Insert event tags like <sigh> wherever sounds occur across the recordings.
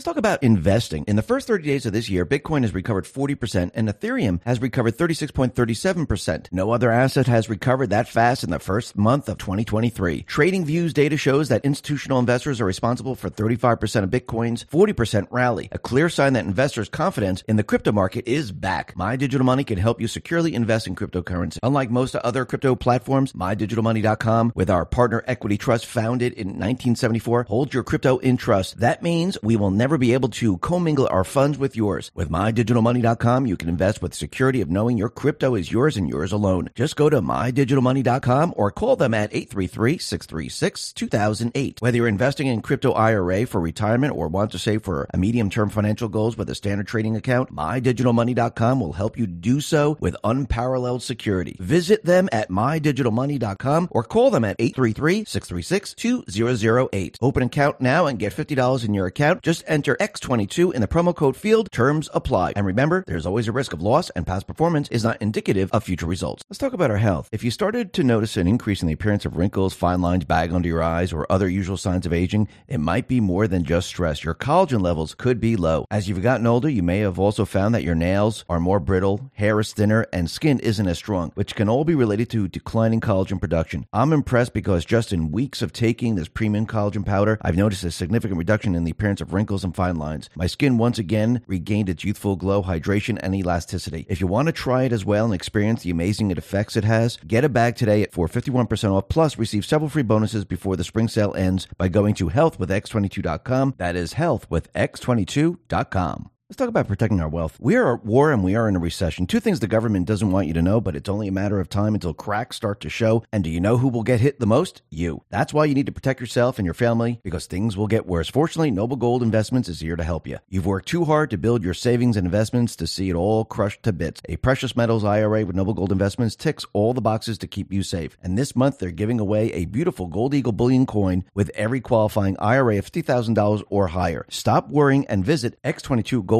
Let's talk about investing. In the first 30 days of this year, Bitcoin has recovered 40% and Ethereum has recovered 36.37%. No other asset has recovered that fast in the first month of 2023. TradingView's data shows that institutional investors are responsible for 35% of Bitcoin's 40% rally, a clear sign that investors' confidence in the crypto market is back. My Digital Money can help you securely invest in cryptocurrency. Unlike most other crypto platforms, MyDigitalMoney.com, with our partner Equity Trust founded in 1974, holds your crypto in trust. That means we will never be able to commingle our funds with yours. With MyDigitalMoney.com, you can invest with security of knowing your crypto is yours and yours alone. Just go to MyDigitalMoney.com or call them at 833-636-2008. Whether you're investing in crypto IRA for retirement or want to save for a medium-term financial goals with a standard trading account, MyDigitalMoney.com will help you do so with unparalleled security. Visit them at MyDigitalMoney.com or call them at 833-636-2008. Open an account now and get $50 in your account. Just enter X22 in the promo code field. Terms apply. And remember, there's always a risk of loss and past performance is not indicative of future results. Let's talk about our health. If you started to notice an increase in the appearance of wrinkles, fine lines, bag under your eyes, or other usual signs of aging, it might be more than just stress. Your collagen levels could be low. As you've gotten older, you may have also found that your nails are more brittle, hair is thinner, and skin isn't as strong, which can all be related to declining collagen production. I'm impressed because just in weeks of taking this premium collagen powder, I've noticed a significant reduction in the appearance of wrinkles and fine lines. My skin once again regained its youthful glow, hydration, and elasticity. If you want to try it as well and experience the amazing effects it has, get a bag today for 51% off, plus receive several free bonuses before the spring sale ends by going to healthwithx22.com. That is healthwithx22.com. Let's talk about protecting our wealth. We are at war and we are in a recession. Two things the government doesn't want you to know, but it's only a matter of time until cracks start to show. And do you know who will get hit the most? You. That's why you need to protect yourself and your family because things will get worse. Fortunately, Noble Gold Investments is here to help you. You've worked too hard to build your savings and investments to see it all crushed to bits. A precious metals IRA with Noble Gold Investments ticks all the boxes to keep you safe. And this month, they're giving away a beautiful Gold Eagle bullion coin with every qualifying IRA of $50,000 or higher. Stop worrying and visit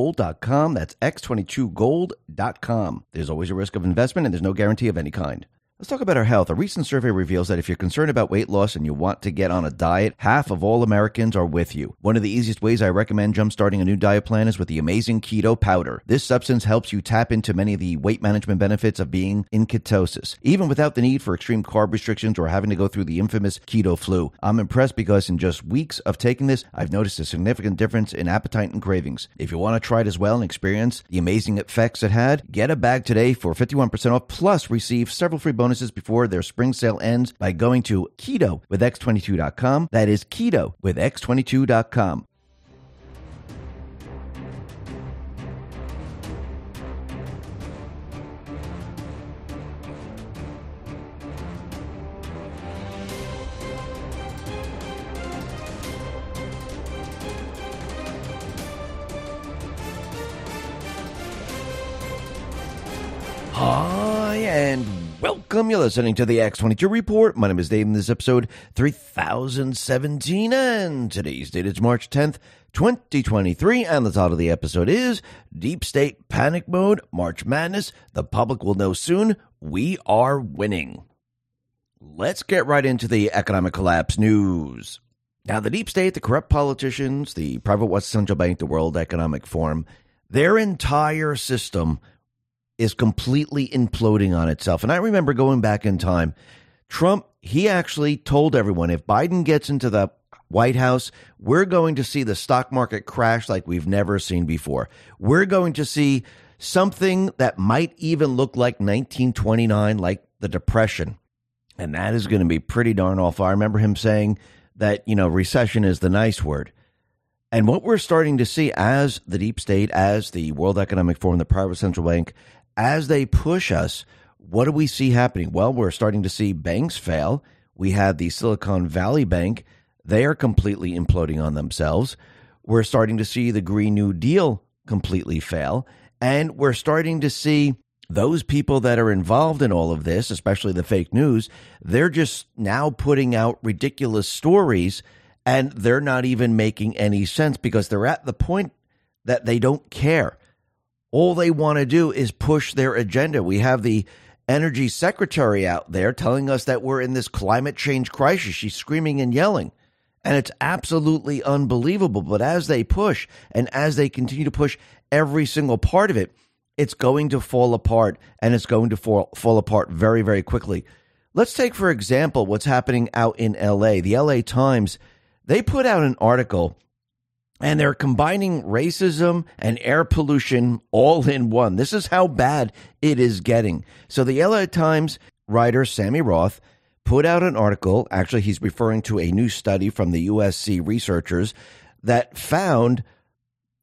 x22gold.com. That's x22gold.com. There's always a risk of investment and there's no guarantee of any kind. Let's talk about our health. A recent survey reveals that if you're concerned about weight loss and you want to get on a diet, half of all Americans are with you. One of the easiest ways I recommend jumpstarting a new diet plan is with the amazing keto powder. This substance helps you tap into many of the weight management benefits of being in ketosis, even without the need for extreme carb restrictions or having to go through the infamous keto flu. I'm impressed because in just weeks of taking this, I've noticed a significant difference in appetite and cravings. If you want to try it as well and experience the amazing effects it had, get a bag today for 51% off plus receive several free bonuses before their spring sale ends by going to keto with x22.com. That is keto with x22.com. Hi, and welcome. You're listening to the X22 Report. My name is Dave, and this is episode 3017, and today's date is March 10th, 2023, and the title of the episode is Deep State Panic Mode, March Madness. The public will know soon. We are winning. Let's get right into the economic collapse news. Now, the deep state, the corrupt politicians, the private West Central Bank, the World Economic Forum, their entire system is completely imploding on itself. And I remember going back in time, Trump, he actually told everyone if Biden gets into the White House, we're going to see the stock market crash like we've never seen before. We're going to see something that might even look like 1929, like the Depression. And that is going to be pretty darn awful. I remember him saying that, you know, recession is the nice word. And what we're starting to see as the deep state, as the World Economic Forum, the private central bank, as they push us, what do we see happening? Well, we're starting to see banks fail. We had the Silicon Valley Bank, they are completely imploding on themselves. We're starting to see the Green New Deal completely fail. And we're starting to see those people that are involved in all of this, especially the fake news, they're just now putting out ridiculous stories and they're not even making any sense because they're at the point that they don't care. All they want to do is push their agenda. We have the energy secretary out there telling us that we're in this climate change crisis. She's screaming and yelling. And it's absolutely unbelievable. But as they push and as they continue to push every single part of it, it's going to fall apart and it's going to fall, fall apart very, very quickly. Let's take, for example, what's happening out in LA. The LA Times, they put out an article and they're combining racism and air pollution all in one. This is how bad it is getting. So the LA Times writer, Sammy Roth, put out an article. Actually, he's referring to a new study from the USC researchers that found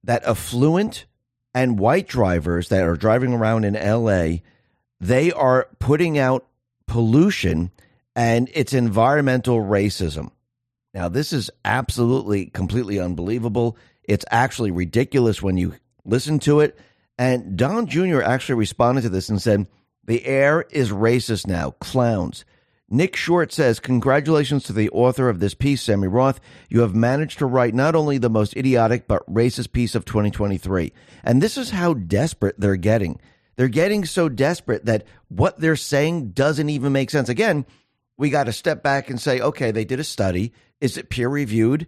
that affluent and white drivers that are driving around in LA, they are putting out pollution and it's environmental racism. Now, this is absolutely completely unbelievable. It's actually ridiculous when you listen to it. And Don Jr. actually responded to this and said, The air is racist now. Clowns. Nick Short says, Congratulations to the author of this piece, Sammy Roth. You have managed to write not only the most idiotic but racist piece of 2023. And this is how desperate they're getting. They're getting so desperate that what they're saying doesn't even make sense. Again, we got to step back and say, okay, they did a study. Is it peer reviewed?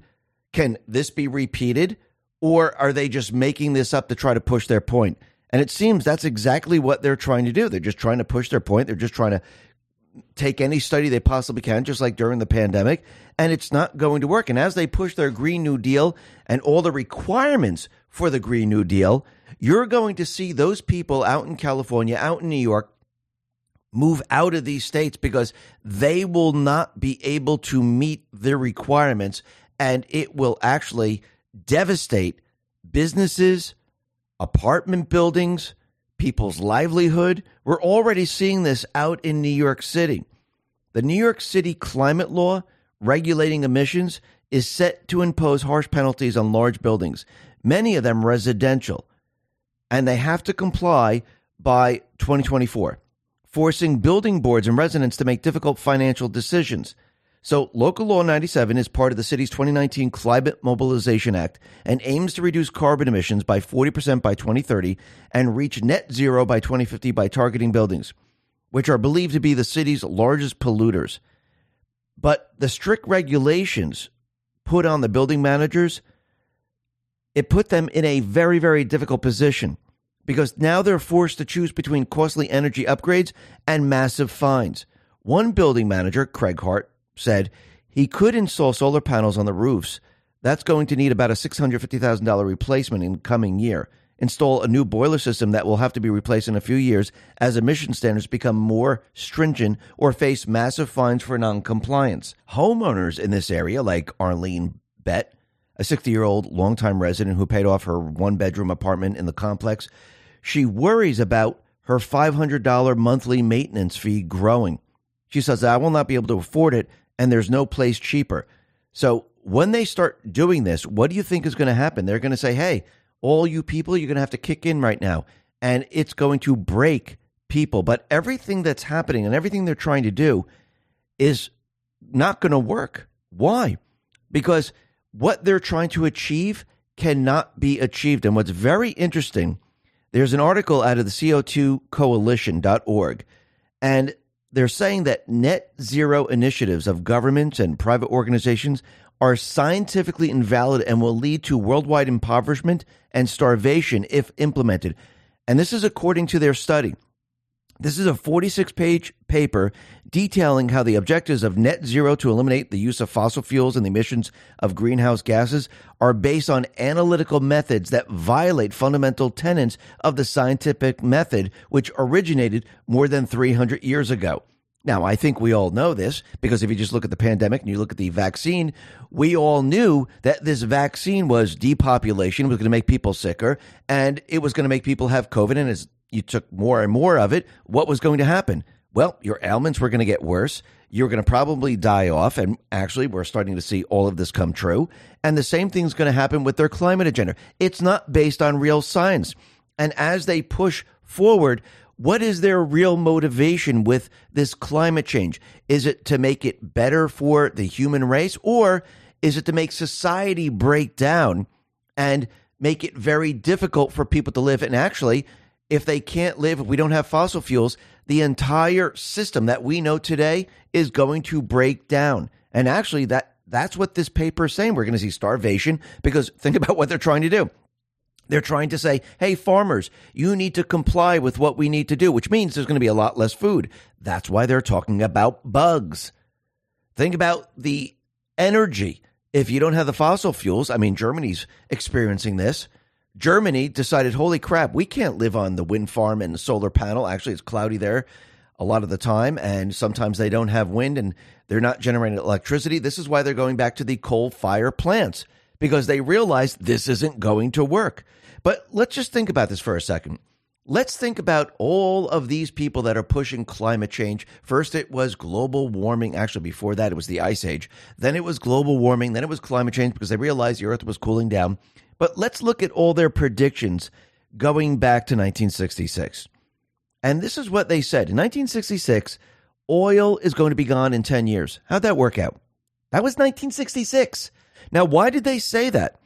Can this be repeated? Or are they just making this up to try to push their point? And it seems that's exactly what they're trying to do. They're just trying to push their point. They're just trying to take any study they possibly can, just like during the pandemic, and it's not going to work. And as they push their Green New Deal and all the requirements for the Green New Deal, you're going to see those people out in California, out in New York, move out of these states because they will not be able to meet their requirements and it will actually devastate businesses, apartment buildings, people's livelihood. We're already seeing this out in New York City. The New York City climate law regulating emissions is set to impose harsh penalties on large buildings, many of them residential, and they have to comply by 2024 forcing building boards and residents to make difficult financial decisions. So, Local Law 97 is part of the city's 2019 Climate Mobilization Act and aims to reduce carbon emissions by 40% by 2030 and reach net zero by 2050 by targeting buildings, which are believed to be the city's largest polluters. But the strict regulations put on the building managers, it put them in a very, very difficult position because now they're forced to choose between costly energy upgrades and massive fines. One building manager, Craig Hart, said he could install solar panels on the roofs. That's going to need about a $650,000 replacement in the coming year. Install a new boiler system that will have to be replaced in a few years as emission standards become more stringent or face massive fines for noncompliance. Homeowners in this area, like Arlene Bett, a 60 year old longtime resident who paid off her one bedroom apartment in the complex, she worries about her $500 monthly maintenance fee growing. She says, I will not be able to afford it, and there's no place cheaper. So when they start doing this, what do you think is going to happen? They're going to say, hey, all you people, you're going to have to kick in right now. And it's going to break people. But everything that's happening and everything they're trying to do is not going to work. Why? Because what they're trying to achieve cannot be achieved. And what's very interesting there's an article out of the CO2coalition.org, and they're saying that net zero initiatives of governments and private organizations are scientifically invalid and will lead to worldwide impoverishment and starvation if implemented. And this is according to their study. This is a 46 page paper detailing how the objectives of net zero to eliminate the use of fossil fuels and the emissions of greenhouse gases are based on analytical methods that violate fundamental tenets of the scientific method, which originated more than 300 years ago. Now, I think we all know this because if you just look at the pandemic and you look at the vaccine, we all knew that this vaccine was depopulation, was going to make people sicker, and it was going to make people have COVID. And as you took more and more of it, what was going to happen? Well, your ailments were going to get worse. You're going to probably die off. And actually, we're starting to see all of this come true. And the same thing's going to happen with their climate agenda. It's not based on real science. And as they push forward, what is their real motivation with this climate change? Is it to make it better for the human race, or is it to make society break down and make it very difficult for people to live? And actually, if they can't live, if we don't have fossil fuels, the entire system that we know today is going to break down. And actually, that that's what this paper is saying. We're going to see starvation because <laughs> think about what they're trying to do. They're trying to say, hey, farmers, you need to comply with what we need to do, which means there's going to be a lot less food. That's why they're talking about bugs. Think about the energy. If you don't have the fossil fuels, I mean, Germany's experiencing this. Germany decided, holy crap, we can't live on the wind farm and the solar panel. Actually, it's cloudy there a lot of the time, and sometimes they don't have wind and they're not generating electricity. This is why they're going back to the coal fire plants because they realize this isn't going to work. But let's just think about this for a second. Let's think about all of these people that are pushing climate change. First, it was global warming. Actually, before that, it was the ice age. Then it was global warming. Then it was climate change because they realized the earth was cooling down. But let's look at all their predictions going back to 1966. And this is what they said. In 1966, oil is going to be gone in 10 years. How'd that work out? That was 1966. Now, why did they say that?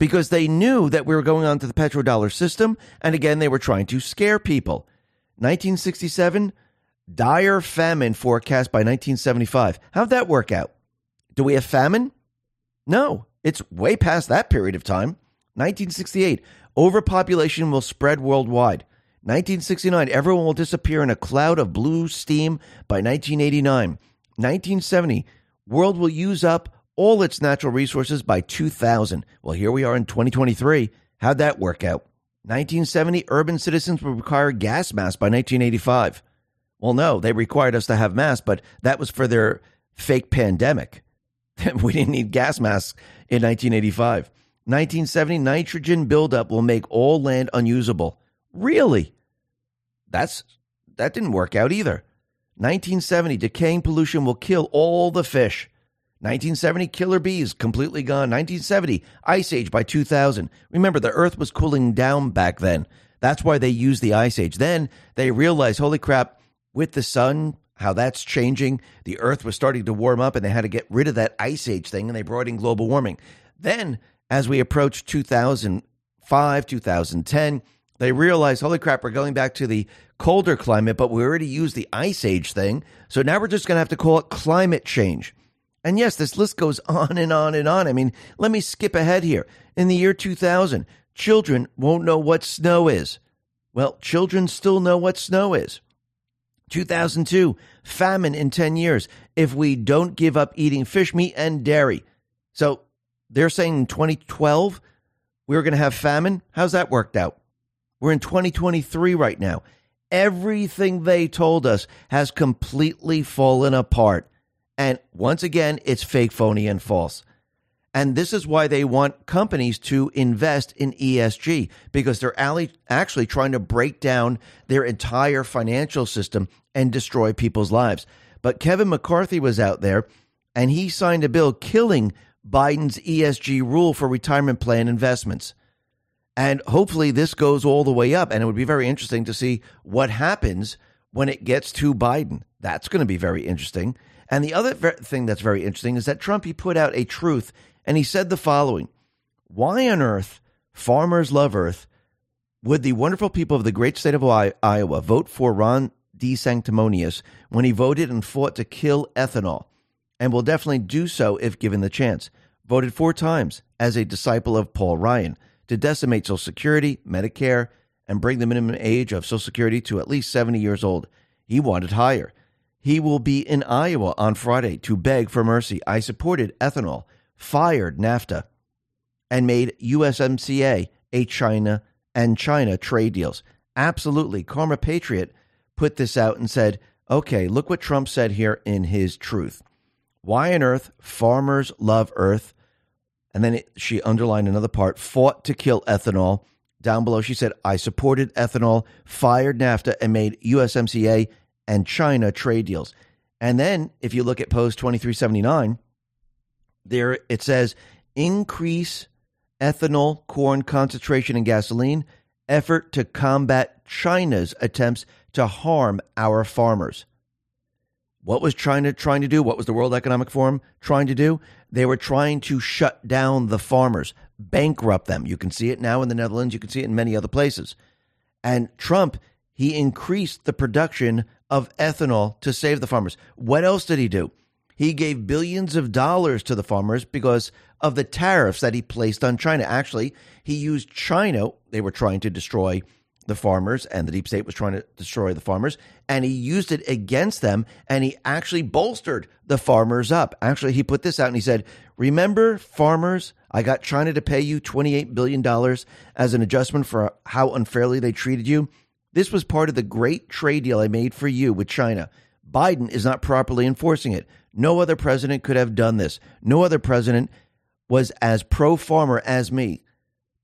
because they knew that we were going on to the petrodollar system. And again, they were trying to scare people. 1967, dire famine forecast by 1975. How'd that work out? Do we have famine? No, it's way past that period of time. 1968, overpopulation will spread worldwide. 1969, everyone will disappear in a cloud of blue steam by 1989. 1970, world will use up all its natural resources by 2000. Well, here we are in 2023. How'd that work out? 1970, urban citizens would require gas masks by 1985. Well, no, they required us to have masks, but that was for their fake pandemic. <laughs> we didn't need gas masks in 1985. 1970, nitrogen buildup will make all land unusable. Really? That's that didn't work out either. 1970, decaying pollution will kill all the fish. 1970, killer bees completely gone. 1970, ice age by 2000. Remember, the earth was cooling down back then. That's why they used the ice age. Then they realized, holy crap, with the sun, how that's changing, the earth was starting to warm up and they had to get rid of that ice age thing and they brought in global warming. Then, as we approached 2005, 2010, they realized, holy crap, we're going back to the colder climate, but we already used the ice age thing. So now we're just going to have to call it climate change. And yes, this list goes <laughs> on and on and on. I mean, let me skip ahead here. In the year 2000, children won't know what snow is. Well, children still know what snow is. 2002, famine in 10 years if we don't give up eating fish, meat, and dairy. So they're saying in 2012, we we're going to have famine. How's that worked out? We're in 2023 right now. Everything they told us has completely fallen apart. And once again, it's fake, phony, and false. And this is why they want companies to invest in ESG because they're actually trying to break down their entire financial system and destroy people's lives. But Kevin McCarthy was out there and he signed a bill killing Biden's ESG rule for retirement plan investments. And hopefully this goes all the way up. And it would be very interesting to see what happens when it gets to Biden. That's going to be very interesting. And the other thing that's very interesting is that Trump, he put out a truth and he said the following Why on earth, farmers love earth, would the wonderful people of the great state of Iowa vote for Ron DeSanctimonious when he voted and fought to kill ethanol? And will definitely do so if given the chance. Voted four times as a disciple of Paul Ryan to decimate Social Security, Medicare, and bring the minimum age of Social Security to at least 70 years old. He wanted higher. He will be in Iowa on Friday to beg for mercy. I supported ethanol, fired NAFTA, and made USMCA a China and China trade deals. Absolutely. Karma Patriot put this out and said, okay, look what Trump said here in his truth. Why on earth farmers love earth? And then it, she underlined another part fought to kill ethanol. Down below, she said, I supported ethanol, fired NAFTA, and made USMCA and China trade deals. And then if you look at post 2379, there it says increase ethanol corn concentration in gasoline, effort to combat China's attempts to harm our farmers. What was China trying to do? What was the World Economic Forum trying to do? They were trying to shut down the farmers, bankrupt them. You can see it now in the Netherlands, you can see it in many other places. And Trump, he increased the production of ethanol to save the farmers. What else did he do? He gave billions of dollars to the farmers because of the tariffs that he placed on China. Actually, he used China. They were trying to destroy the farmers, and the deep state was trying to destroy the farmers, and he used it against them, and he actually bolstered the farmers up. Actually, he put this out and he said, Remember, farmers, I got China to pay you $28 billion as an adjustment for how unfairly they treated you. This was part of the great trade deal I made for you with China. Biden is not properly enforcing it. No other president could have done this. No other president was as pro farmer as me.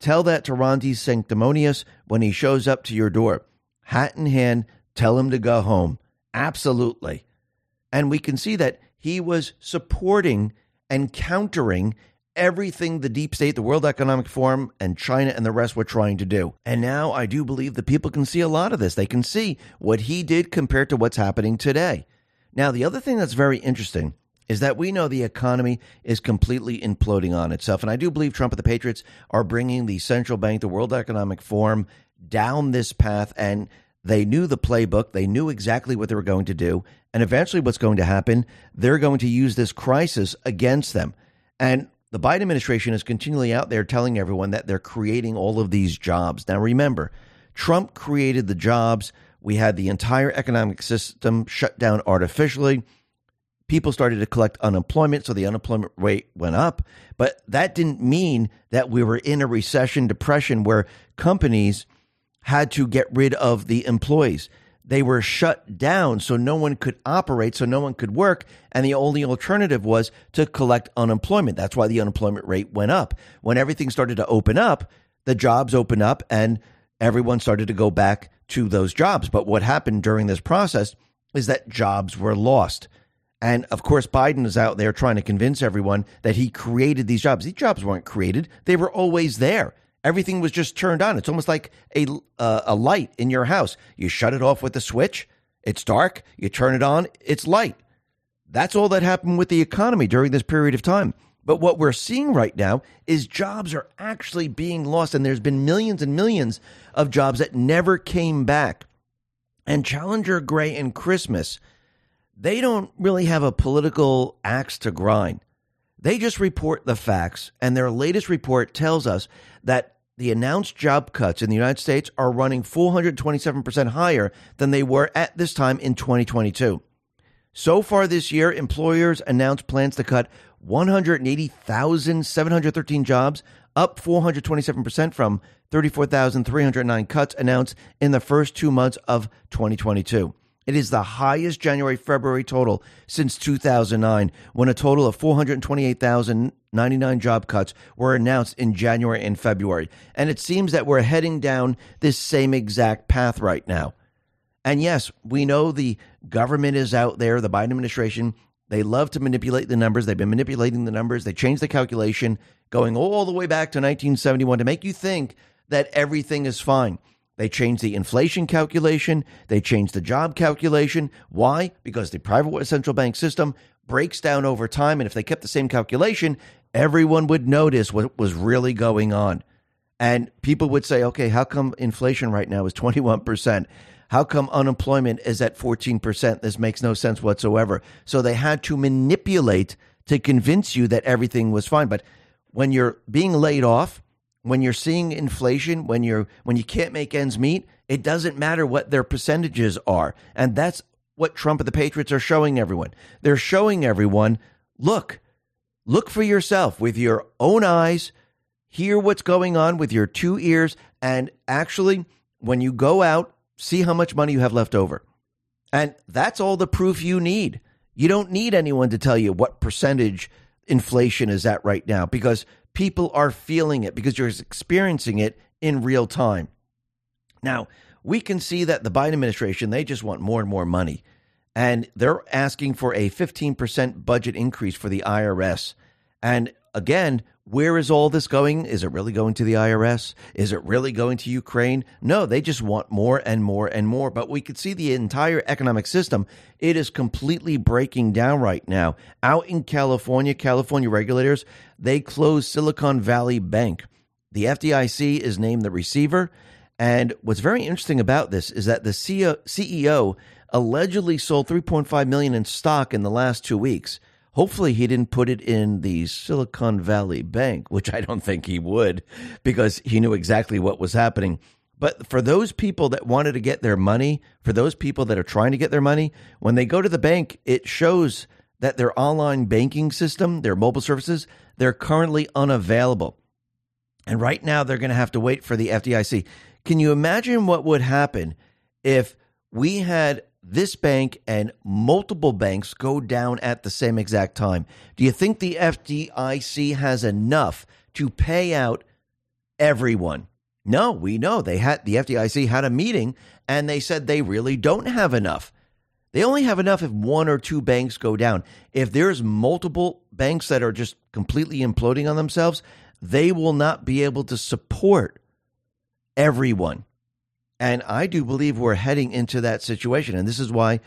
Tell that to Ron DeSanctimonious when he shows up to your door. Hat in hand, tell him to go home. Absolutely. And we can see that he was supporting and countering everything the deep state, the World Economic Forum, and China and the rest were trying to do. And now I do believe that people can see a lot of this. They can see what he did compared to what's happening today. Now, the other thing that's very interesting is that we know the economy is completely imploding on itself. And I do believe Trump and the Patriots are bringing the central bank, the World Economic Forum, down this path. And they knew the playbook, they knew exactly what they were going to do. And eventually, what's going to happen, they're going to use this crisis against them. And the Biden administration is continually out there telling everyone that they're creating all of these jobs. Now, remember, Trump created the jobs. We had the entire economic system shut down artificially people started to collect unemployment, so the unemployment rate went up. But that didn't mean that we were in a recession, depression, where companies had to get rid of the employees. They were shut down, so no one could operate, so no one could work. And the only alternative was to collect unemployment. That's why the unemployment rate went up. When everything started to open up, the jobs opened up and everyone started to go back to those jobs. But what happened during this process is that jobs were lost. And of course, Biden is out there trying to convince everyone that he created these jobs. These jobs weren't created, they were always there. Everything was just turned on. It's almost like a, uh, a light in your house. You shut it off with a switch, it's dark. You turn it on, it's light. That's all that happened with the economy during this period of time. But what we're seeing right now is jobs are actually being lost, and there's been millions and millions of jobs that never came back. And Challenger Gray and Christmas they don't really have a political axe to grind. They just report the facts, and their latest report tells us that the announced job cuts in the United States are running 427% higher than they were at this time in 2022. So far this year, employers announced plans to cut 180,713 jobs, up 427% from 34,309 cuts announced in the first two months of 2022. It is the highest January February total since 2009, when a total of 428,099 job cuts were announced in January and February. And it seems that we're heading down this same exact path right now. And yes, we know the government is out there, the Biden administration. They love to manipulate the numbers. They've been manipulating the numbers. They changed the calculation going all the way back to 1971 to make you think that everything is fine. They changed the inflation calculation. They changed the job calculation. Why? Because the private central bank system breaks down over time. And if they kept the same calculation, everyone would notice what was really going on. And people would say, okay, how come inflation right now is 21%? How come unemployment is at 14%? This makes no sense whatsoever. So they had to manipulate to convince you that everything was fine. But when you're being laid off, when you're seeing inflation, when you're when you can't make ends meet, it doesn't matter what their percentages are. And that's what Trump and the Patriots are showing everyone. They're showing everyone, look, look for yourself with your own eyes, hear what's going on with your two ears, and actually, when you go out, see how much money you have left over. And that's all the proof you need. You don't need anyone to tell you what percentage inflation is at right now because people are feeling it because you're experiencing it in real time. Now, we can see that the Biden administration, they just want more and more money. And they're asking for a 15% budget increase for the IRS. And again, where is all this going? Is it really going to the IRS? Is it really going to Ukraine? No, they just want more and more and more. But we could see the entire economic system. It is completely breaking down right now. Out in California, California regulators, they closed Silicon Valley Bank. The FDIC is named the receiver. And what's very interesting about this is that the CEO allegedly sold 3.5 million in stock in the last two weeks Hopefully, he didn't put it in the Silicon Valley Bank, which I don't think he would because he knew exactly what was happening. But for those people that wanted to get their money, for those people that are trying to get their money, when they go to the bank, it shows that their online banking system, their mobile services, they're currently unavailable. And right now, they're going to have to wait for the FDIC. Can you imagine what would happen if we had this bank and multiple banks go down at the same exact time? Do you think the FDIC has enough to pay out everyone? No, we know they had the FDIC had a meeting and they said they really don't have enough. They only have enough if one or two banks go down. If there's multiple banks that are just completely imploding on themselves, they will not be able to support everyone. And I do believe we're heading into that situation. And this is why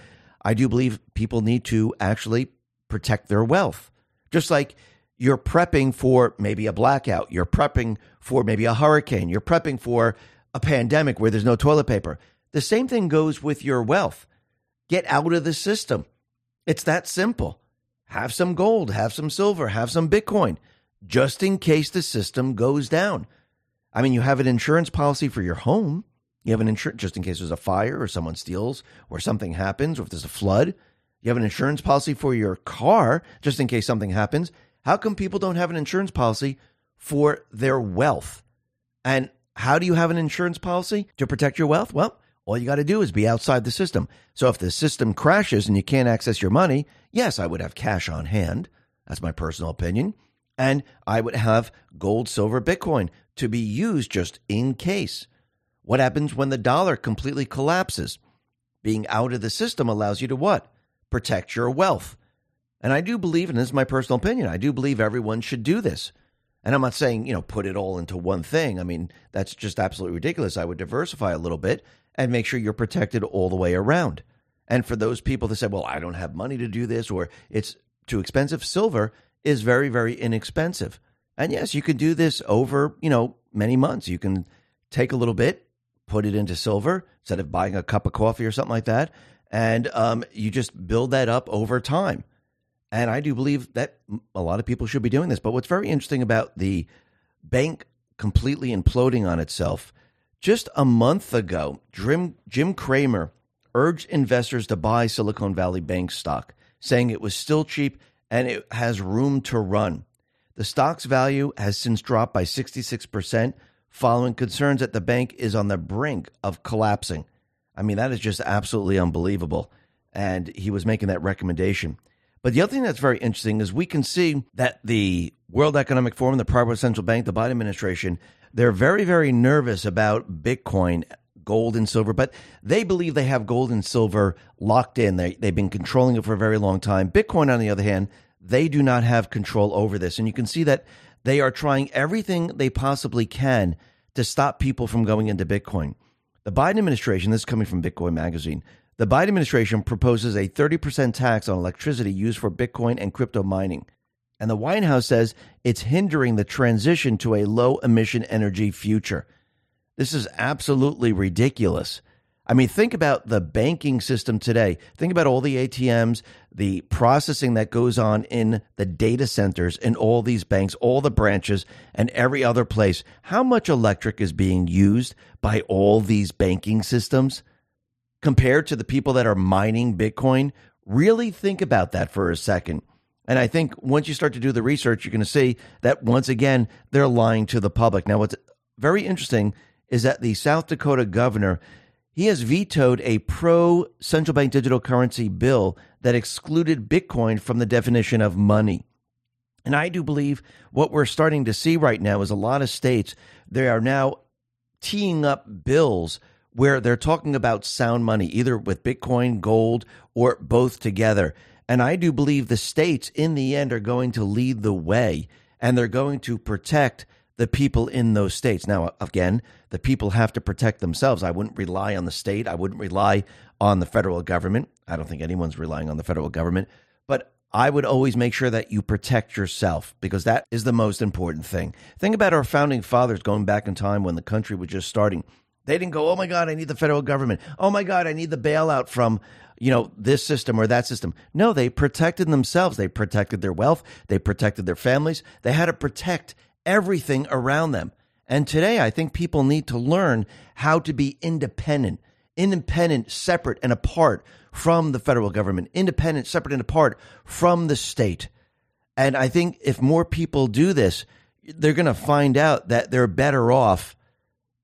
I do believe people need to actually protect their wealth. Just like you're prepping for maybe a blackout, you're prepping for maybe a hurricane, you're prepping for a pandemic where there's no toilet paper. The same thing goes with your wealth. Get out of the system. It's that simple. Have some gold, have some silver, have some Bitcoin, just in case the system goes down. I mean, you have an insurance policy for your home. You have an insurance just in case there's a fire or someone steals or something happens or if there's a flood. You have an insurance policy for your car just in case something happens. How come people don't have an insurance policy for their wealth? And how do you have an insurance policy to protect your wealth? Well, all you got to do is be outside the system. So if the system crashes and you can't access your money, yes, I would have cash on hand. That's my personal opinion. And I would have gold, silver, Bitcoin to be used just in case. What happens when the dollar completely collapses? Being out of the system allows you to what? Protect your wealth. And I do believe, and this is my personal opinion, I do believe everyone should do this. And I'm not saying, you know, put it all into one thing. I mean, that's just absolutely ridiculous. I would diversify a little bit and make sure you're protected all the way around. And for those people that say, well, I don't have money to do this or it's too expensive, silver is very, very inexpensive. And yes, you can do this over, you know, many months. You can take a little bit, put it into silver instead of buying a cup of coffee or something like that. And um, you just build that up over time. And I do believe that a lot of people should be doing this. But what's very interesting about the bank completely imploding on itself, just a month ago, Jim, Jim Cramer urged investors to buy Silicon Valley Bank stock, saying it was still cheap and it has room to run. The stock's value has since dropped by 66% following concerns that the bank is on the brink of collapsing. I mean, that is just absolutely unbelievable. And he was making that recommendation. But the other thing that's very interesting is we can see that the World Economic Forum, the private central bank, the Biden administration, they're very, very nervous about Bitcoin, gold and silver, but they believe they have gold and silver locked in. They, they've been controlling it for a very long time. Bitcoin, on the other hand, they do not have control over this. And you can see that they are trying everything they possibly can to stop people from going into Bitcoin. The Biden administration, this is coming from Bitcoin Magazine, the Biden administration proposes a 30% tax on electricity used for Bitcoin and crypto mining. And the White House says it's hindering the transition to a low emission energy future. This is absolutely ridiculous. I mean, think about the banking system today. Think about all the ATMs, the processing that goes on in the data centers in all these banks, all the branches, and every other place. How much electric is being used by all these banking systems? compared to the people that are mining Bitcoin, really think about that for a second. And I think once you start to do the research, you're going to see that once again, they're lying to the public. Now, what's very interesting is that the South Dakota governor, he has vetoed a pro central bank digital currency bill that excluded Bitcoin from the definition of money. And I do believe what we're starting to see right now is a lot of states, they are now teeing up bills where they're talking about sound money, either with Bitcoin, gold, or both together. And I do believe the states in the end are going to lead the way and they're going to protect the people in those states. Now, again, the people have to protect themselves. I wouldn't rely on the state. I wouldn't rely on the federal government. I don't think anyone's relying on the federal government. But I would always make sure that you protect yourself because that is the most important thing. Think about our founding fathers going back in time when the country was just starting. They didn't go, oh my God, I need the federal government. Oh my God, I need the bailout from, you know, this system or that system. No, they protected themselves. They protected their wealth. They protected their families. They had to protect everything around them. And today, I think people need to learn how to be independent, independent, separate, and apart from the federal government, independent, separate, and apart from the state. And I think if more people do this, they're going to find out that they're better off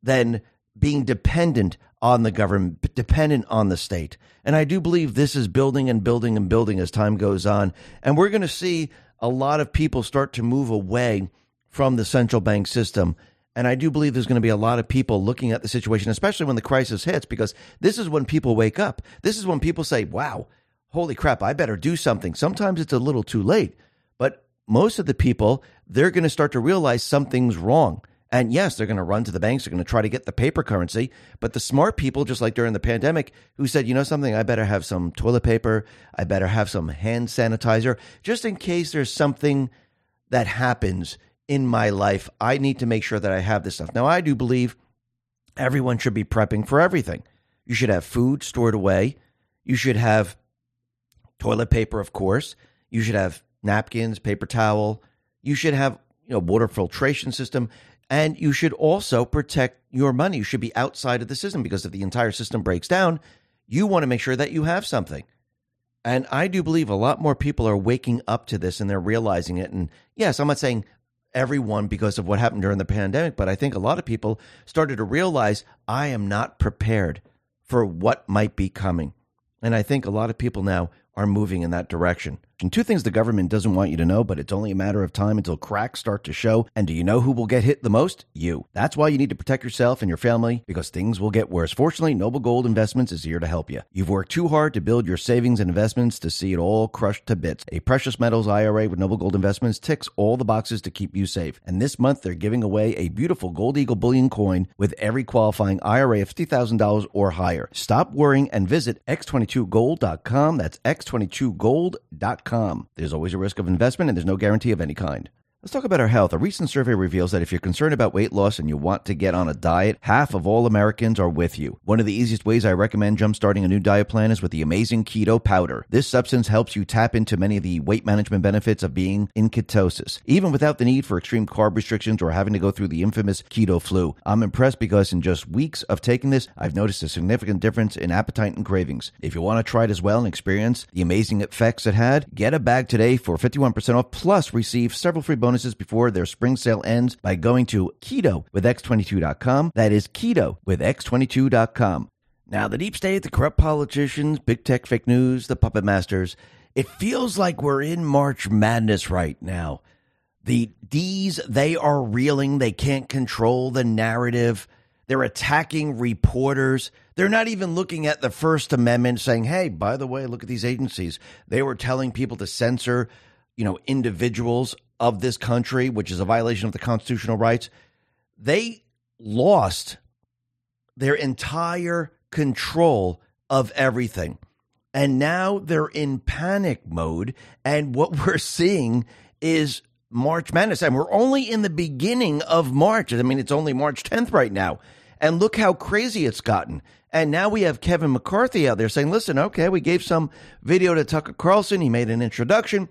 than being dependent on the government, dependent on the state. And I do believe this is building and building and building as time goes on. And we're going to see a lot of people start to move away from the central bank system. And I do believe there's going to be a lot of people looking at the situation, especially when the crisis hits, because this is when people wake up. This is when people say, wow, holy crap, I better do something. Sometimes it's a little too late. But most of the people, they're going to start to realize something's wrong. And yes, they're going to run to the banks. They're going to try to get the paper currency. But the smart people, just like during the pandemic, who said, you know something, I better have some toilet paper. I better have some hand sanitizer, just in case there's something that happens in my life, I need to make sure that I have this stuff. Now, I do believe everyone should be prepping for everything. You should have food stored away. You should have toilet paper, of course. You should have napkins, paper towel. You should have, you know, water filtration system. And you should also protect your money. You should be outside of the system because if the entire system breaks down, you want to make sure that you have something. And I do believe a lot more people are waking up to this and they're realizing it. And yes, I'm not saying everyone because of what happened during the pandemic, but I think a lot of people started to realize I am not prepared for what might be coming. And I think a lot of people now are moving in that direction. And two things the government doesn't want you to know, but it's only a matter of time until cracks start to show. And do you know who will get hit the most? You. That's why you need to protect yourself and your family because things will get worse. Fortunately, Noble Gold Investments is here to help you. You've worked too hard to build your savings and investments to see it all crushed to bits. A precious metals IRA with Noble Gold Investments ticks all the boxes to keep you safe. And this month, they're giving away a beautiful Gold Eagle bullion coin with every qualifying IRA of $50,000 or higher. Stop worrying and visit x22gold.com. That's x22gold.com. There's always a risk of investment and there's no guarantee of any kind. Let's talk about our health. A recent survey reveals that if you're concerned about weight loss and you want to get on a diet, half of all Americans are with you. One of the easiest ways I recommend jumpstarting a new diet plan is with the amazing keto powder. This substance helps you tap into many of the weight management benefits of being in ketosis, even without the need for extreme carb restrictions or having to go through the infamous keto flu. I'm impressed because in just weeks of taking this, I've noticed a significant difference in appetite and cravings. If you want to try it as well and experience the amazing effects it had, get a bag today for 51% off plus receive several free bonuses bonuses before their spring sale ends by going to keto with x22.com. That is keto with x22.com. Now, the deep state, the corrupt politicians, big tech fake news, the puppet masters, it feels like we're in March Madness right now. The D's, they are reeling. They can't control the narrative. They're attacking reporters. They're not even looking at the First Amendment saying, hey, by the way, look at these agencies. They were telling people to censor, you know, individuals of this country, which is a violation of the constitutional rights, they lost their entire control of everything. And now they're in panic mode. And what <laughs> we're seeing is March Madness. And we're only in the beginning of March. I mean, it's only March 10th right now. And look how crazy it's gotten. And now we have Kevin McCarthy out there saying, listen, okay, we gave some video to Tucker Carlson. He made an introduction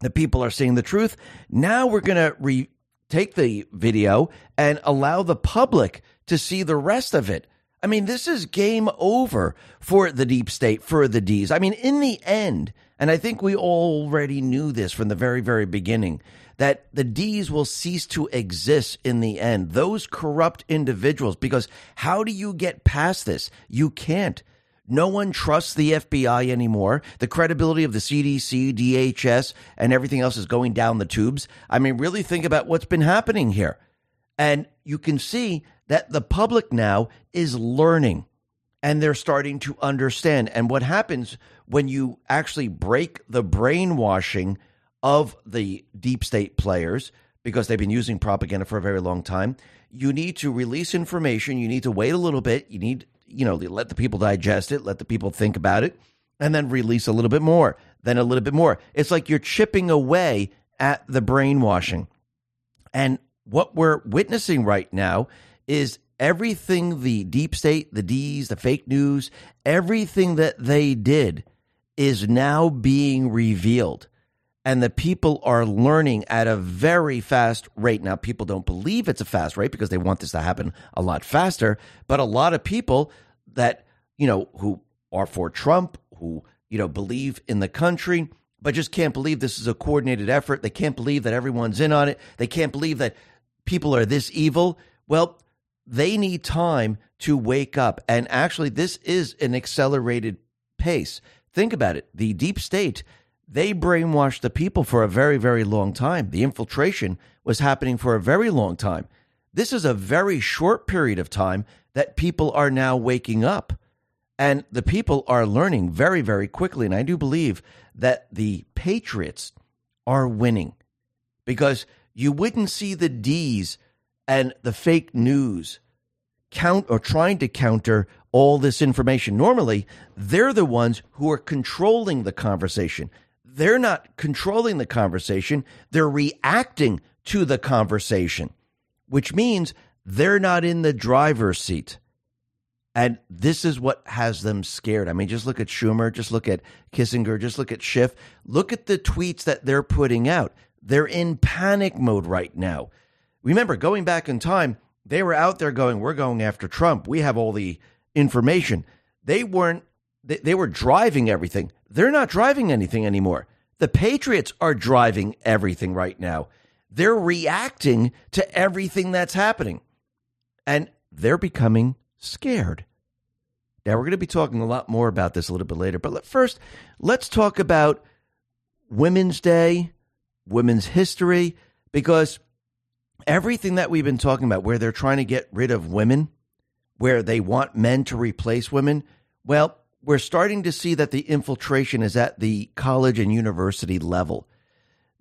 the people are seeing the truth. Now we're going to re- take the video and allow the public to see the rest of it. I mean, this is game over for the deep state, for the D's. I mean, in the end, and I think we already knew this from the very, very beginning, that the D's will cease to exist in the end. Those corrupt individuals, because how do you get past this? You can't. No one trusts the FBI anymore. The credibility of the CDC, DHS, and everything else is going down the tubes. I mean, really think about what's been happening here. And you can see that the public now is learning and they're starting to understand. And what happens when you actually break the brainwashing of the deep state players, because they've been using propaganda for a very long time, you need to release information. You need to wait a little bit. You need you know, let the people digest it, let the people think about it, and then release a little bit more, then a little bit more. It's like you're chipping away at the brainwashing. And what we're witnessing right now is everything the deep state, the D's, the fake news, everything that they did is now being revealed. And the people are learning at a very fast rate. Now, people don't believe it's a fast rate because they want this to happen a lot faster. But a lot of people that, you know, who are for Trump, who, you know, believe in the country, but just can't believe this is a coordinated effort. They can't believe that everyone's in on it. They can't believe that people are this evil. Well, they need time to wake up. And actually, this is an accelerated pace. Think about it. The deep state, they brainwashed the people for a very, very long time. The infiltration was happening for a very long time. This is a very short period of time that people are now waking up. And the people are learning very, very quickly. And I do believe that the Patriots are winning because you wouldn't see the D's and the fake news count or trying to counter all this information. Normally, they're the ones who are controlling the conversation. They're not controlling the conversation, they're reacting to the conversation, which means they're not in the driver's seat. And this is what has them scared. I mean, just look at Schumer, just look at Kinzinger, just look at Schiff. Look at the tweets that they're putting out. They're in panic mode right now. Remember, going back in time, they were out there going, We're going after Trump. We have all the information. They weren't, they, they were driving everything. They're not driving anything anymore. The Patriots are driving everything right now. They're reacting to everything that's happening. And they're becoming scared. Now, we're going to be talking a lot more about this a little bit later. But first, let's talk about Women's Day, women's history, because everything that we've been talking about, where they're trying to get rid of women, where they want men to replace women, well, we're starting to see that the infiltration is at the college and university level.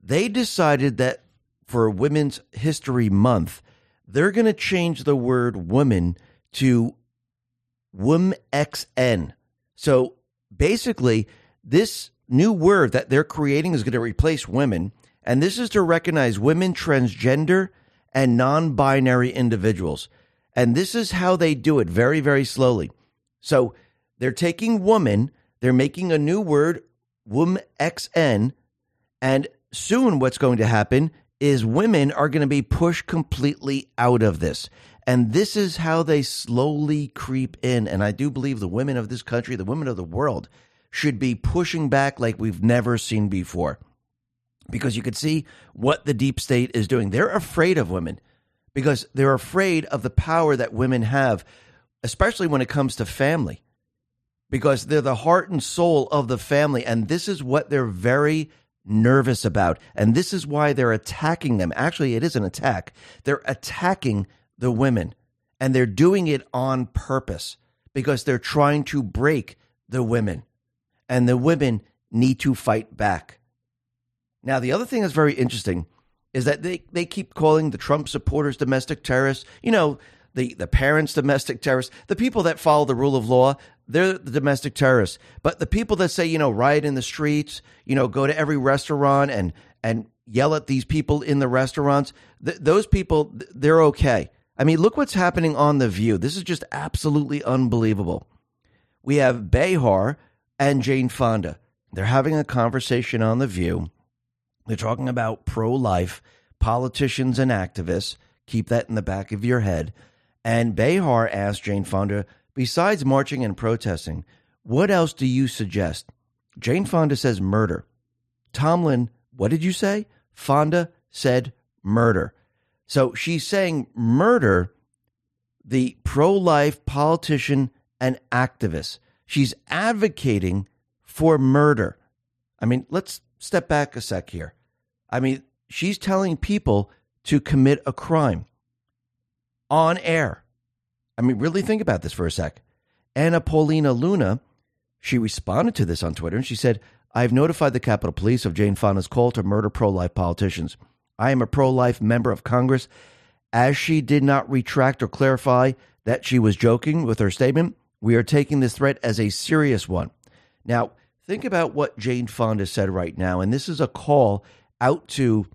They decided that for Women's History Month, they're going to change the word woman to WOMXN. So basically, this new word that they're creating is going to replace women, and this is to recognize women, transgender, and non binary individuals. And this is how they do it very, very slowly. So they're taking woman, they're making a new word, WOMXN, and soon what's going to happen is women are going to be pushed completely out of this. And this is how they slowly creep in. And I do believe the women of this country, the women of the world, should be pushing back like we've never seen before because you could see what the deep state is doing. They're afraid of women because they're afraid of the power that women have, especially when it comes to family, because they're the heart and soul of the family. And this is what they're very nervous about. And this is why they're attacking them. Actually, it is an attack. They're attacking the women, and they're doing it on purpose because they're trying to break the women. And the women need to fight back. Now, the other thing that's very interesting is that they, they keep calling the Trump supporters domestic terrorists. You know, the, the parents domestic terrorists, the people that follow the rule of law, they're the domestic terrorists. But the people that say, you know, riot in the streets, you know, go to every restaurant and and yell at these people in the restaurants, th- those people, they're okay. I mean, look what's happening on The View. This is just absolutely unbelievable. We have Behar and Jane Fonda. They're having a conversation on The View they're talking about pro life politicians and activists. Keep that in the back of your head. And Behar asked Jane Fonda, besides marching and protesting, what else do you suggest? Jane Fonda says murder. Tomlin, what did you say? Fonda said murder. So she's saying murder the pro life politician and activist. She's advocating for murder. I mean, let's step back a sec here. I mean, she's telling people to commit a crime on air. I mean, really think about this for a sec. Anna Paulina Luna, she responded to this on Twitter and she said, I've notified the Capitol Police of Jane Fonda's call to murder pro life politicians. I am a pro life member of Congress. As she did not retract or clarify that she was joking with her statement, we are taking this threat as a serious one. Now, think about what Jane Fonda said right now, and this is a call out to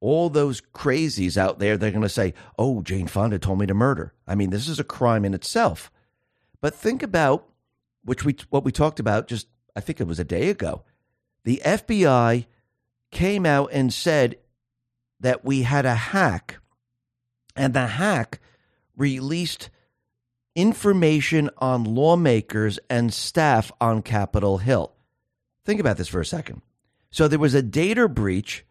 all those crazies out there, they're going to say, oh, Jane Fonda told me to murder. I mean, this is a crime in itself. But think about which we what we talked about just I think it was a day ago. The FBI came out and said that we had a hack and the hack released information on lawmakers and staff on Capitol Hill. Think about this for a second. So there was a data breach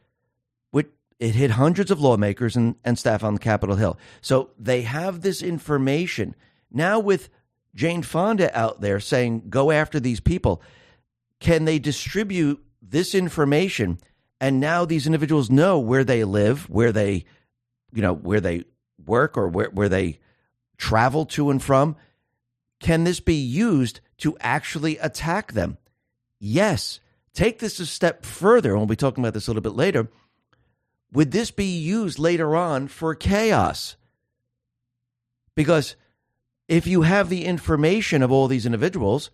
it hit hundreds of lawmakers and, and staff on Capitol Hill. So they have this information. Now with Jane Fonda out there saying, go after these people, can they distribute this information? And now these individuals know where they live, where they, you know, where they work or where, where they travel to and from. Can this be used to actually attack them? Yes. Take this a step further, we'll be talking about this a little bit later. Would this be used later on for chaos? Because if you have the information of all these individuals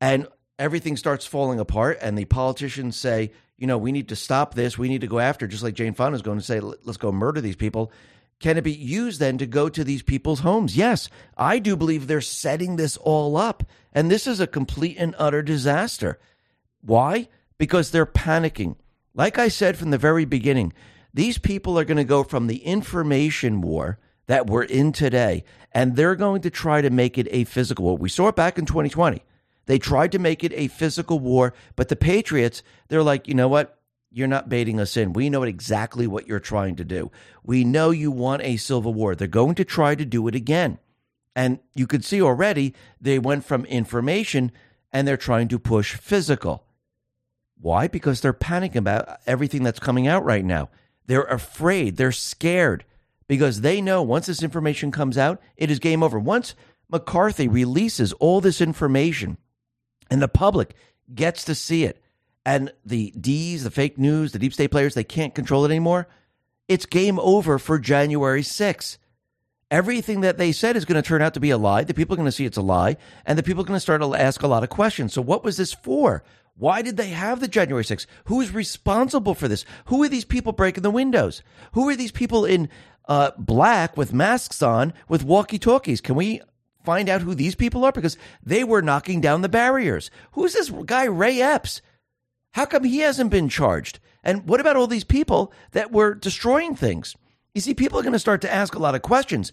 and everything starts falling apart and the politicians say, you know, we need to stop this, we need to go after, just like Jane Fonda is going to say, let's go murder these people. Can it be used then to go to these people's homes? Yes, I do believe they're setting this all up. And this is a complete and utter disaster. Why? Because they're panicking. Like I said from the very beginning, these people are going to go from the information war that we're in today, and they're going to try to make it a physical war. We saw it back in 2020. They tried to make it a physical war, but the Patriots, they're like, you know what? You're not baiting us in. We know exactly what you're trying to do. We know you want a civil war. They're going to try to do it again. And you could see already they went from information and they're trying to push physical. Why? Because they're panicking about everything that's coming out right now. They're afraid, they're scared because they know once this information comes out, it is game over. Once McCarthy releases all this information and the public gets to see it, and the D's, the fake news, the deep state players, they can't control it anymore, it's game over for January 6th. Everything that they said is going to turn out to be a lie. The people are going to see it's a lie, and the people are going to start to ask a lot of questions. So, what was this for? Why did they have the January 6th? Who is responsible for this? Who are these people breaking the windows? Who are these people in uh, black with masks on with walkie talkies? Can we find out who these people are? Because they were knocking down the barriers. Who's this guy, Ray Epps? How come he hasn't been charged? And what about all these people that were destroying things? You see, people are going to start to ask a lot of questions.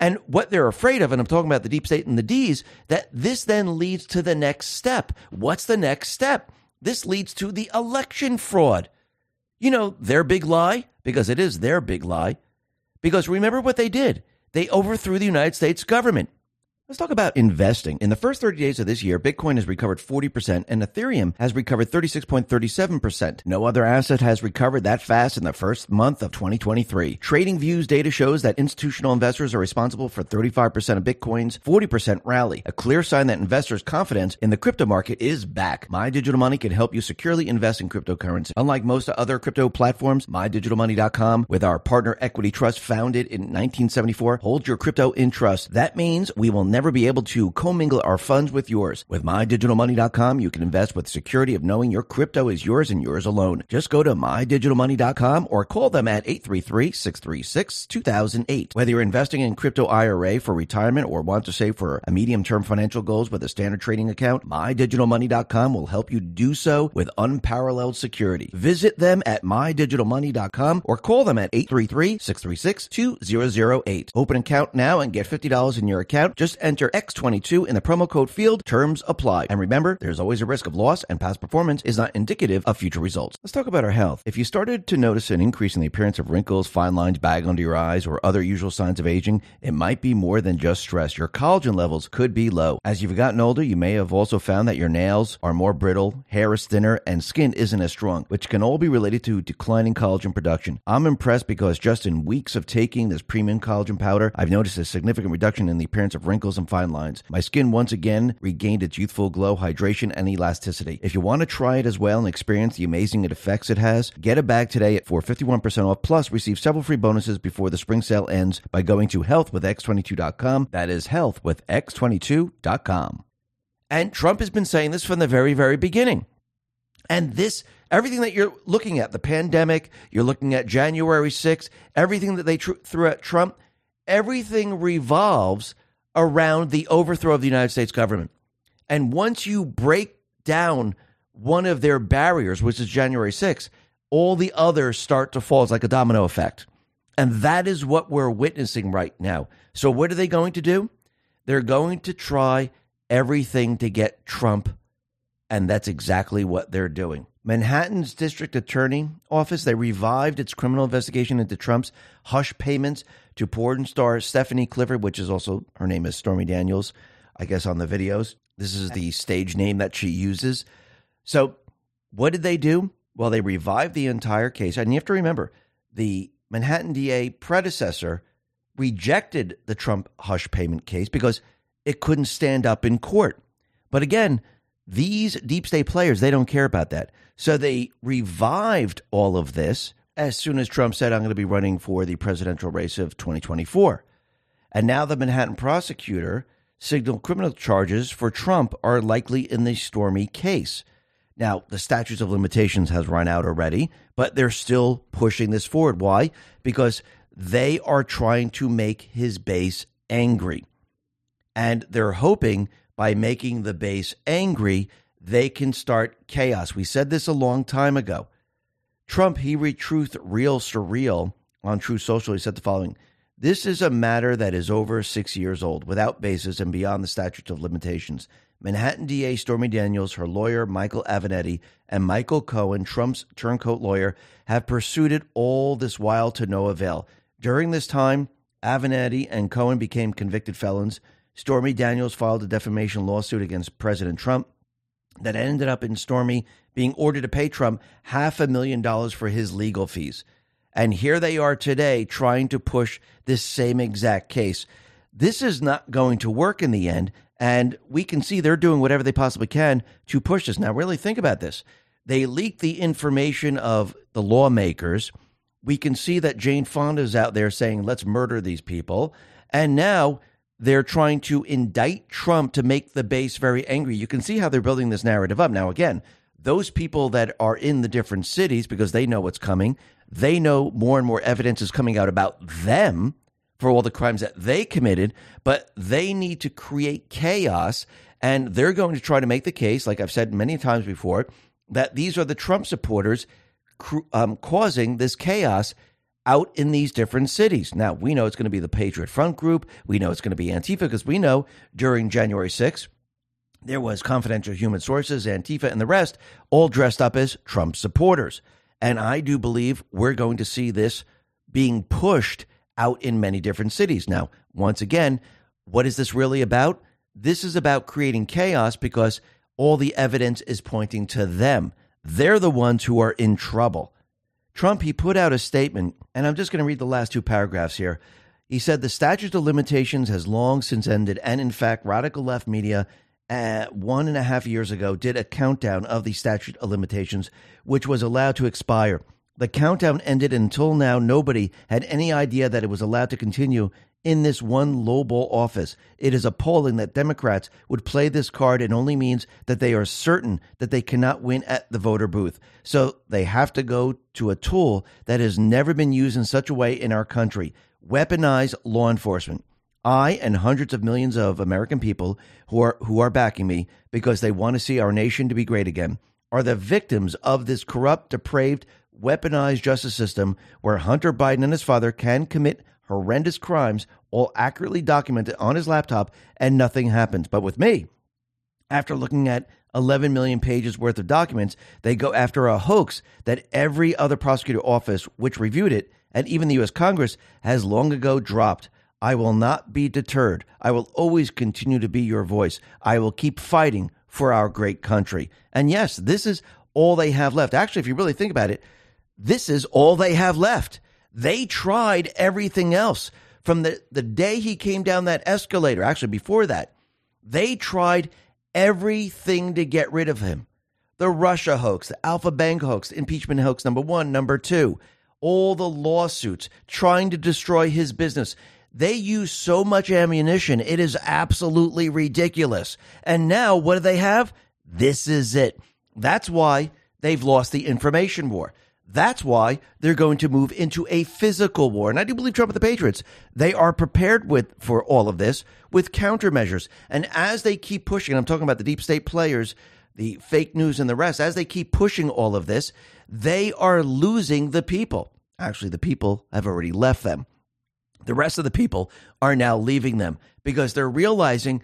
And what they're afraid of, and I'm talking about the deep state and the D's, that this then leads to the next step. What's the next step? This leads to the election fraud. You know, their big lie, because it is their big lie. Because remember what they did? They overthrew the United States government. Let's talk about investing. In the first 30 days of this year, Bitcoin has recovered 40% and Ethereum has recovered 36.37%. No other asset has recovered that fast in the first month of 2023. TradingView's data shows that institutional investors are responsible for 35% of Bitcoin's 40% rally, a clear sign that investors' confidence in the crypto market is back. My Digital Money can help you securely invest in cryptocurrency. Unlike most other crypto platforms, MyDigitalMoney.com, with our partner Equity Trust founded in 1974, holds your crypto in trust. That means we will never never be able to commingle our funds with yours. With mydigitalmoney.com, you can invest with security of knowing your crypto is yours and yours alone. Just go to mydigitalmoney.com or call them at 833-636-2008. Whether you're investing in crypto IRA for retirement or want to save for a medium-term financial goals with a standard trading account, mydigitalmoney.com will help you do so with unparalleled security. Visit them at mydigitalmoney.com or call them at 833-636-2008. Open an account now and get $50 in your account. Just enter X22 in the promo code field. Terms apply. And remember, there's always a risk of loss, and past performance is not indicative of future results. Let's talk about our health. If you started to notice an increase in the appearance of wrinkles, fine lines, bag under your eyes, or other usual signs of aging, it might be more than just stress. Your collagen levels could be low. As you've gotten older, you may have also found that your nails are more brittle, hair is thinner, and skin isn't as strong, which can all be related to declining collagen production. I'm impressed because just in weeks of taking this premium collagen powder, I've noticed a significant reduction in the appearance of wrinkles and fine lines. My skin once again regained its youthful glow, hydration, and elasticity. If you want to try it as well and experience the amazing effects it has, get a bag today for 51% off, plus receive several free bonuses before the spring sale ends by going to healthwithx22.com. That is healthwithx22.com. And Trump has been saying this from the very, very beginning. And this, everything that you're looking at, the pandemic, you're looking at January 6th, everything that they tr- threw at Trump, everything revolves around the overthrow of the United States government. And once you break down one of their barriers, which is January 6th, all the others start to fall. It's like a domino effect. And that is what we're witnessing right now. So, what are they going to do? They're going to try everything to get Trump. And that's exactly what they're doing. Manhattan's district attorney office, they revived its criminal investigation into Trump's hush payments to porn star Stephanie Clifford, which is also her name is Stormy Daniels, I guess on the videos. This is the stage name that she uses. So, what did they do? Well, they revived the entire case. And you have to remember, the Manhattan DA predecessor rejected the Trump hush payment case because it couldn't stand up in court. But again, these deep state players, they don't care about that. So they revived all of this as soon as Trump said, I'm going to be running for the presidential race of 2024. And now the Manhattan prosecutor signaled criminal charges for Trump are likely in the Stormy case. Now, the statutes of limitations has run out already, but they're still pushing this forward. Why? Because they are trying to make his base angry. And they're hoping by making the base angry, they can start chaos. We said this a long time ago. Trump, he retruth real surreal on Truth Social. He said the following This is a matter that is over six years old, without basis and beyond the statute of limitations. Manhattan DA Stormy Daniels, her lawyer Michael Avenatti, and Michael Cohen, Trump's turncoat lawyer, have pursued it all this while to no avail. During this time, Avenatti and Cohen became convicted felons. Stormy Daniels filed a defamation lawsuit against President Trump that ended up in Stormy being ordered to pay Trump half a million dollars for his legal fees. And here they are today trying to push this same exact case. This is not going to work in the end. And we can see they're doing whatever they possibly can to push this. Now, really think about this. They leaked the information of the lawmakers. We can see that Jane Fonda is out there saying, let's murder these people. And now they're trying to indict Trump to make the base very angry. You can see how they're building this narrative up. Now, again, those people that are in the different cities, because they know what's coming, they know more and more evidence is coming out about them for all the crimes that they committed, but they need to create chaos. And they're going to try to make the case, like I've said many times before, that these are the Trump supporters um, causing this chaos out in these different cities. Now, we know it's going to be the Patriot Front group. We know it's going to be Antifa because we know during January 6th, there was confidential human sources, Antifa, and the rest all dressed up as Trump supporters. And I do believe we're going to see this being pushed out in many different cities. Now, once again, what is this really about? This is about creating chaos because all the evidence is pointing to them. They're the ones who are in trouble. Trump, he put out a statement, and I'm just going to read the last two paragraphs here. He said the statute of limitations has long since ended, and in fact, radical left media uh, one and a half years ago did a countdown of the statute of limitations, which was allowed to expire. The countdown ended until now. Nobody had any idea that it was allowed to continue in this one lowball office. It is appalling that Democrats would play this card and only means that they are certain that they cannot win at the voter booth. So they have to go to a tool that has never been used in such a way in our country weaponize law enforcement. I and hundreds of millions of American people who are who are backing me because they want to see our nation to be great again are the victims of this corrupt, depraved, weaponized justice system where Hunter Biden and his father can commit horrendous crimes, all accurately documented on his laptop, and nothing happens. But with me, after looking at 11 million pages worth of documents, they go after a hoax that every other prosecutor office which reviewed it, and even the U.S. Congress, has long ago dropped. I will not be deterred. I will always continue to be your voice. I will keep fighting for our great country. And yes, this is all they have left. Actually, if you really think about it, this is all they have left. They tried everything else from the, the day he came down that escalator. Actually, before that, they tried everything to get rid of him. The Russia hoax, the Alpha Bank hoax, impeachment hoax number one, number two, all the lawsuits trying to destroy his business. They use so much ammunition, it is absolutely ridiculous. And now, what do they have? This is it. That's why they've lost the information war. That's why they're going to move into a physical war. And I do believe Trump and the Patriots, they are prepared with for all of this with countermeasures. And as they keep pushing, and I'm talking about the deep state players, the fake news and the rest, as they keep pushing all of this, they are losing the people. Actually, the people have already left them. The rest of the people are now leaving them because they're realizing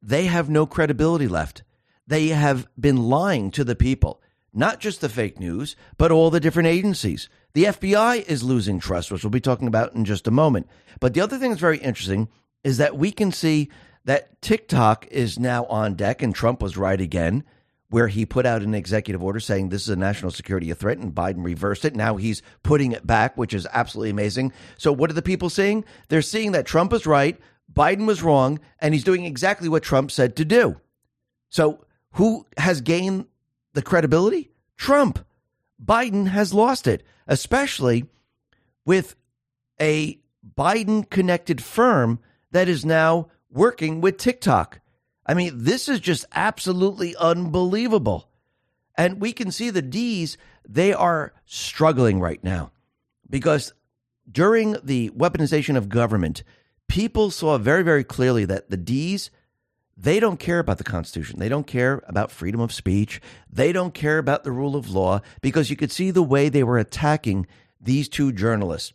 they have no credibility left. They have been lying to the people not just the fake news, but all the different agencies. The FBI is losing trust, which we'll be talking about in just a moment. But the other thing that's very interesting is that we can see that TikTok is now on deck, and Trump was right again, where he put out an executive order saying this is a national security threat, and Biden reversed it. Now he's putting it back, which is absolutely amazing. So, what are the people seeing? They're seeing that Trump was right, Biden was wrong, and he's doing exactly what Trump said to do. So, who has gained the credibility? Trump. Biden has lost it, especially with a Biden connected firm that is now working with TikTok. I mean, this is just absolutely unbelievable. And we can see the D's, they are struggling right now because during the weaponization of government, people saw very, very clearly that the D's they don't care about the Constitution. They don't care about freedom of speech. They don't care about the rule of law because you could see the way they were attacking these two journalists.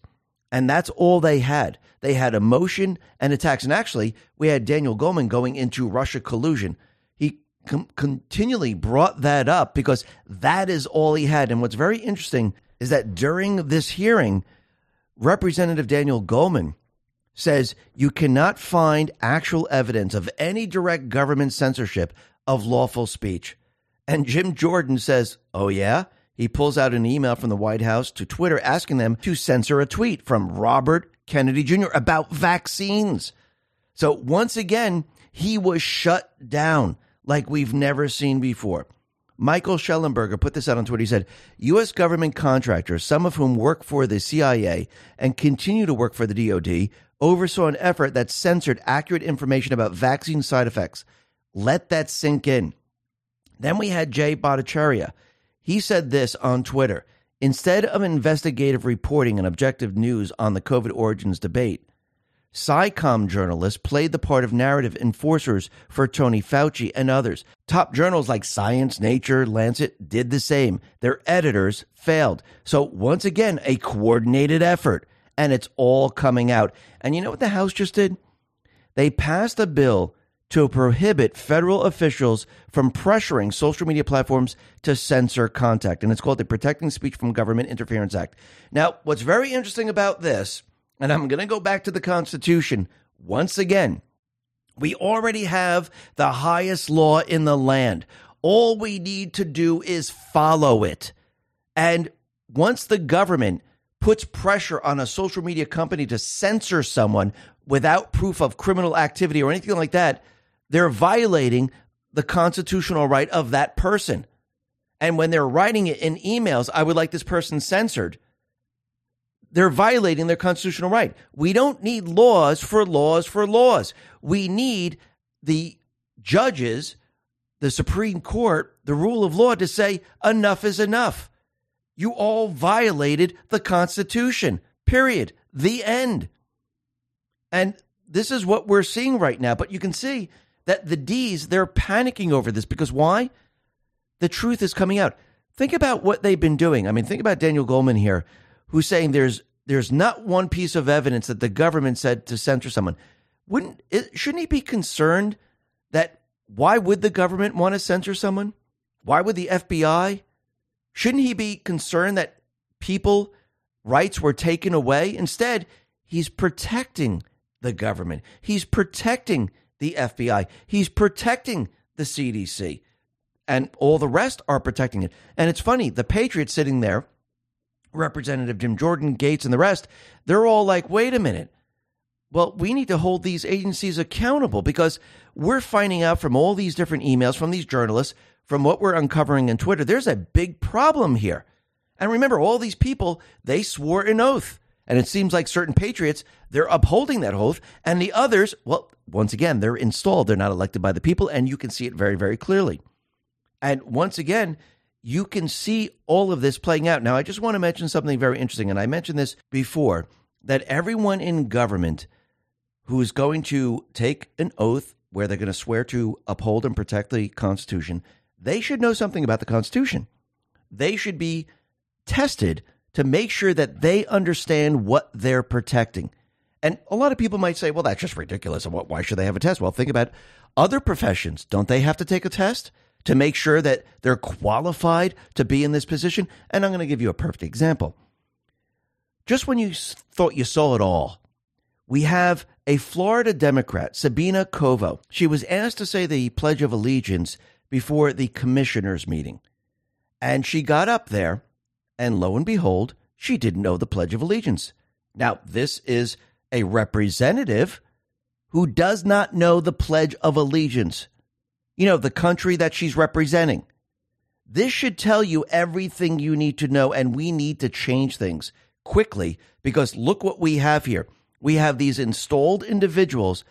And that's all they had. They had emotion and attacks. And actually, we had Daniel Goldman going into Russia collusion. He com- continually brought that up because that is all he had. And what's very interesting is that during this hearing, Representative Daniel Goldman says you cannot find actual evidence of any direct government censorship of lawful speech. And Jim Jordan says, Oh, yeah? He pulls out an email from the White House to Twitter asking them to censor a tweet from Robert Kennedy Jr. about vaccines. So once again, he was shut down like we've never seen before. Michael Shellenberger put this out on Twitter. He said, U.S. government contractors, some of whom work for the CIA and continue to work for the DoD, oversaw an effort that censored accurate information about vaccine side effects. Let that sink in. Then we had Jay Bhattacharya. He said this on Twitter Instead of investigative reporting and objective news on the COVID origins debate, SciComm journalists played the part of narrative enforcers for Tony Fauci and others. Top journals like Science, Nature, Lancet did the same. Their editors failed. So, once again, a coordinated effort and it's all coming out. And you know what the House just did? They passed a bill to prohibit federal officials from pressuring social media platforms to censor content. And it's called the Protecting Speech from Government Interference Act. Now, what's very interesting about this, and I'm going to go back to the Constitution once again, we already have the highest law in the land. All we need to do is follow it. And once the government puts pressure on a social media company to censor someone without proof of criminal activity or anything like that, they're violating the constitutional right of that person. And when they're writing it in emails, I would like this person censored. They're violating their constitutional right. We don't need laws for laws for laws. We need the judges, the Supreme Court, the rule of law to say enough is enough. You all violated the Constitution. Period. The end. And this is what we're seeing right now. But you can see that the D's, they're panicking over this because why? The truth is coming out. Think about what they've been doing. I mean, think about Daniel Goldman here, who's saying there's there's not one piece of evidence that the government said to censor someone. Wouldn't it, shouldn't he be concerned that why would the government want to censor someone? Why would the FBI? Shouldn't he be concerned that people rights were taken away? Instead, he's protecting the government. He's protecting the FBI. He's protecting the CDC. And all the rest are protecting it. And it's funny, the Patriots sitting there, Representative Jim Jordan, Gaetz, and the rest, they're all like, wait a minute. Well, we need to hold these agencies accountable because we're finding out from all these different emails from these journalists from what we're uncovering in Twitter, there's a big problem here. And remember, all these people, they swore an oath. And it seems like certain patriots, they're upholding that oath. And the others, well, once again, they're installed. They're not elected by the people. And you can see it very, very clearly. And once again, you can see all of this playing out. Now, I just want to mention something very interesting, and I mentioned this before that everyone in government who is going to take an oath where they're going to swear to uphold and protect the Constitution, they should know something about the Constitution. They should be tested to make sure that they understand what they're protecting. And a lot of people might say, well, that's just ridiculous. Why should they have a test? Well, think about other professions. Don't they have to take a test to make sure that they're qualified to be in this position? And I'm going to give you a perfect example. Just when you thought you saw it all, we have a Florida Democrat, Sabina Covo. She was asked to say the Pledge of Allegiance before the commissioners' meeting. And she got up there, and lo and behold, she didn't know the Pledge of Allegiance. Now, this is a representative who does not know the Pledge of Allegiance, you know, the country that she's representing. This should tell you everything you need to know, and we need to change things quickly because look what we have here. We have these installed individuals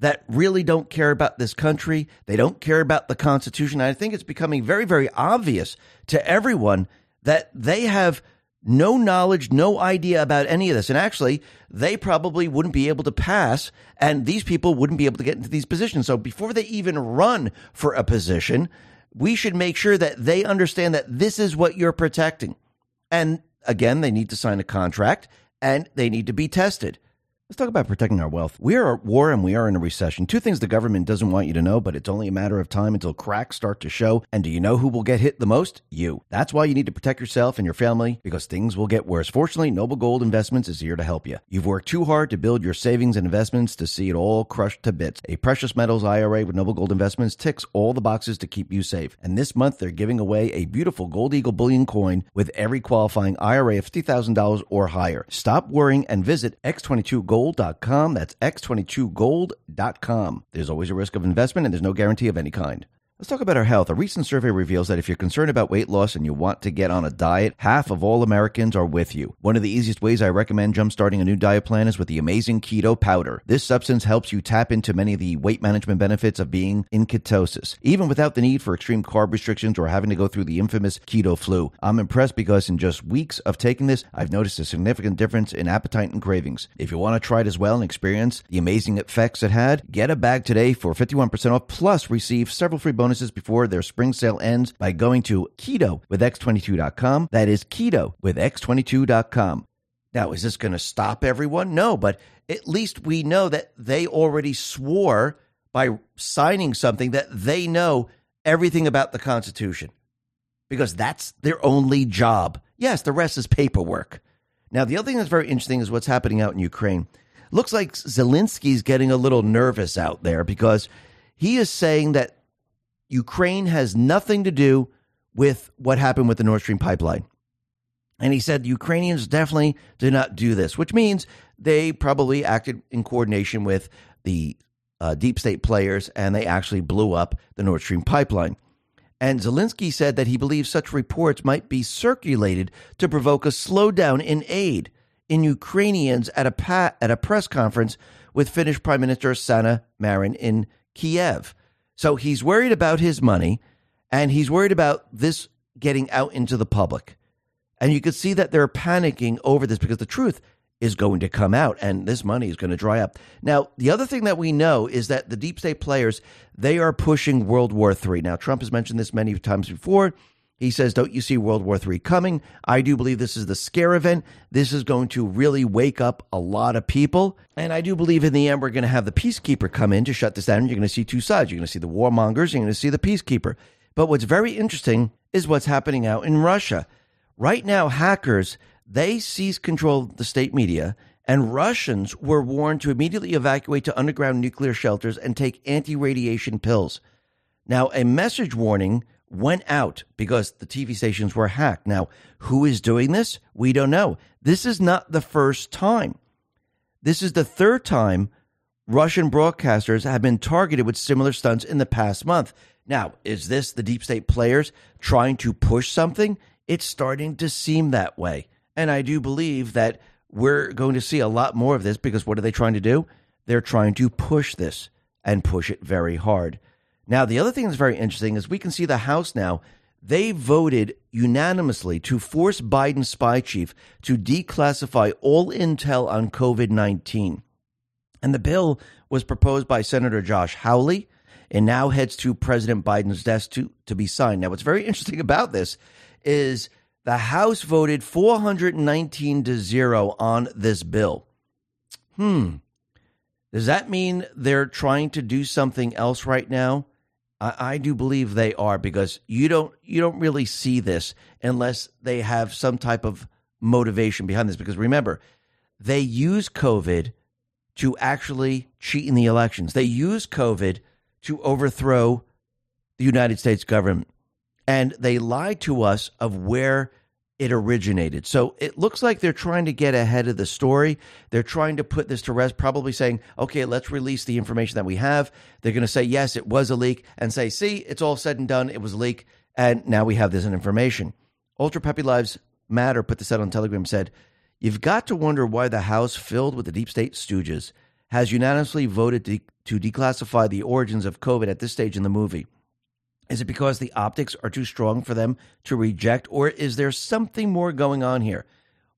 that really don't care about this country. They don't care about the Constitution. I think it's becoming very, very obvious to everyone that they have no knowledge, no idea about any of this. And actually, they probably wouldn't be able to pass, and these people wouldn't be able to get into these positions. So before they even run for a position, we should make sure that they understand that this is what you're protecting. And again, they need to sign a contract and they need to be tested. Let's talk about protecting our wealth. We are at war and we are in a recession. Two things the government doesn't want you to know, but it's only a matter of time until cracks start to show. And do you know who will get hit the most? You. That's why you need to protect yourself and your family because things will get worse. Fortunately, Noble Gold Investments is here to help you. You've worked too hard to build your savings and investments to see it all crushed to bits. A precious metals IRA with Noble Gold Investments ticks all the boxes to keep you safe. And this month, they're giving away a beautiful Gold Eagle bullion coin with every qualifying IRA of $50,000 or higher. Stop worrying and visit x22gold.com. That's x22gold.com. There's always a risk of investment and there's no guarantee of any kind. Let's talk about our health. A recent survey reveals that if you're concerned about weight loss and you want to get on a diet, half of all Americans are with you. One of the easiest ways I recommend jumpstarting a new diet plan is with the amazing keto powder. This substance helps you tap into many of the weight management benefits of being in ketosis, even without the need for extreme carb restrictions or having to go through the infamous keto flu. I'm impressed because in just weeks of taking this, I've noticed a significant difference in appetite and cravings. If you want to try it as well and experience the amazing effects it had, get a bag today for 51% off plus receive several free bonuses bonuses before their spring sale ends by going to keto with x22.com. That is keto with x22.com. Now, is this going to stop everyone? No, but at least we know that they already swore by signing something that they know everything about the Constitution because that's their only job. Yes, the rest is paperwork. Now, the other thing that's very interesting is what's happening out in Ukraine. Looks like Zelensky's getting a little nervous out there because he is saying that Ukraine has nothing to do with what happened with the Nord Stream pipeline. And he said the Ukrainians definitely did not do this, which means they probably acted in coordination with the uh, deep state players and they actually blew up the Nord Stream pipeline. And Zelensky said that he believes such reports might be circulated to provoke a slowdown in aid in Ukrainians at a, pa- at a press conference with Finnish Prime Minister Sanna Marin in Kiev. So he's worried about his money and he's worried about this getting out into the public. And you can see that they're panicking over this because the truth is going to come out and this money is going to dry up. Now, the other thing that we know is that the deep state players, they are pushing World War III. Now, Trump has mentioned this many times before. He says, Don't you see World War III coming? I do believe this is the scare event. This is going to really wake up a lot of people. And I do believe in the end, we're going to have the peacekeeper come in to shut this down. You're going to see two sides. You're going to see the warmongers, you're going to see the peacekeeper. But what's very interesting is what's happening out in Russia. Right now, hackers, they seize control of the state media, and Russians were warned to immediately evacuate to underground nuclear shelters and take anti radiation pills. Now, a message warning went out because the TV stations were hacked. Now, who is doing this? We don't know. This is not the first time. This is the third time Russian broadcasters have been targeted with similar stunts in the past month. Now, is this the deep state players trying to push something? It's starting to seem that way. And I do believe that we're going to see a lot more of this because what are they trying to do? They're trying to push this and push it very hard. Now, the other thing that's very interesting is we can see the House now. they voted unanimously to force Biden's spy chief to declassify all intel on COVID 19. And the bill was proposed by Senator Josh Hawley and now heads to President Biden's desk to, to be signed. Now, what's very interesting about this is the House voted 419 to 0 on this bill. Hmm. Does that mean they're trying to do something else right now? I, I do believe they are because you don't you don't really see this unless they have some type of motivation behind this. Because remember, they use COVID to actually cheat in the elections. They use COVID to overthrow the United States government. And they lied to us of where it originated. So it looks like they're trying to get ahead of the story. They're trying to put this to rest, probably saying, okay, let's release the information that we have. They're going to say, yes, it was a leak, and say, see, it's all said and done. It was a leak. And now we have this information. Ultra Puppy Lives Matter put this out on Telegram said, You've got to wonder why the House, filled with the deep state stooges, has unanimously voted to, to declassify the origins of COVID at this stage in the movie. Is it because the optics are too strong for them to reject, or is there something more going on here?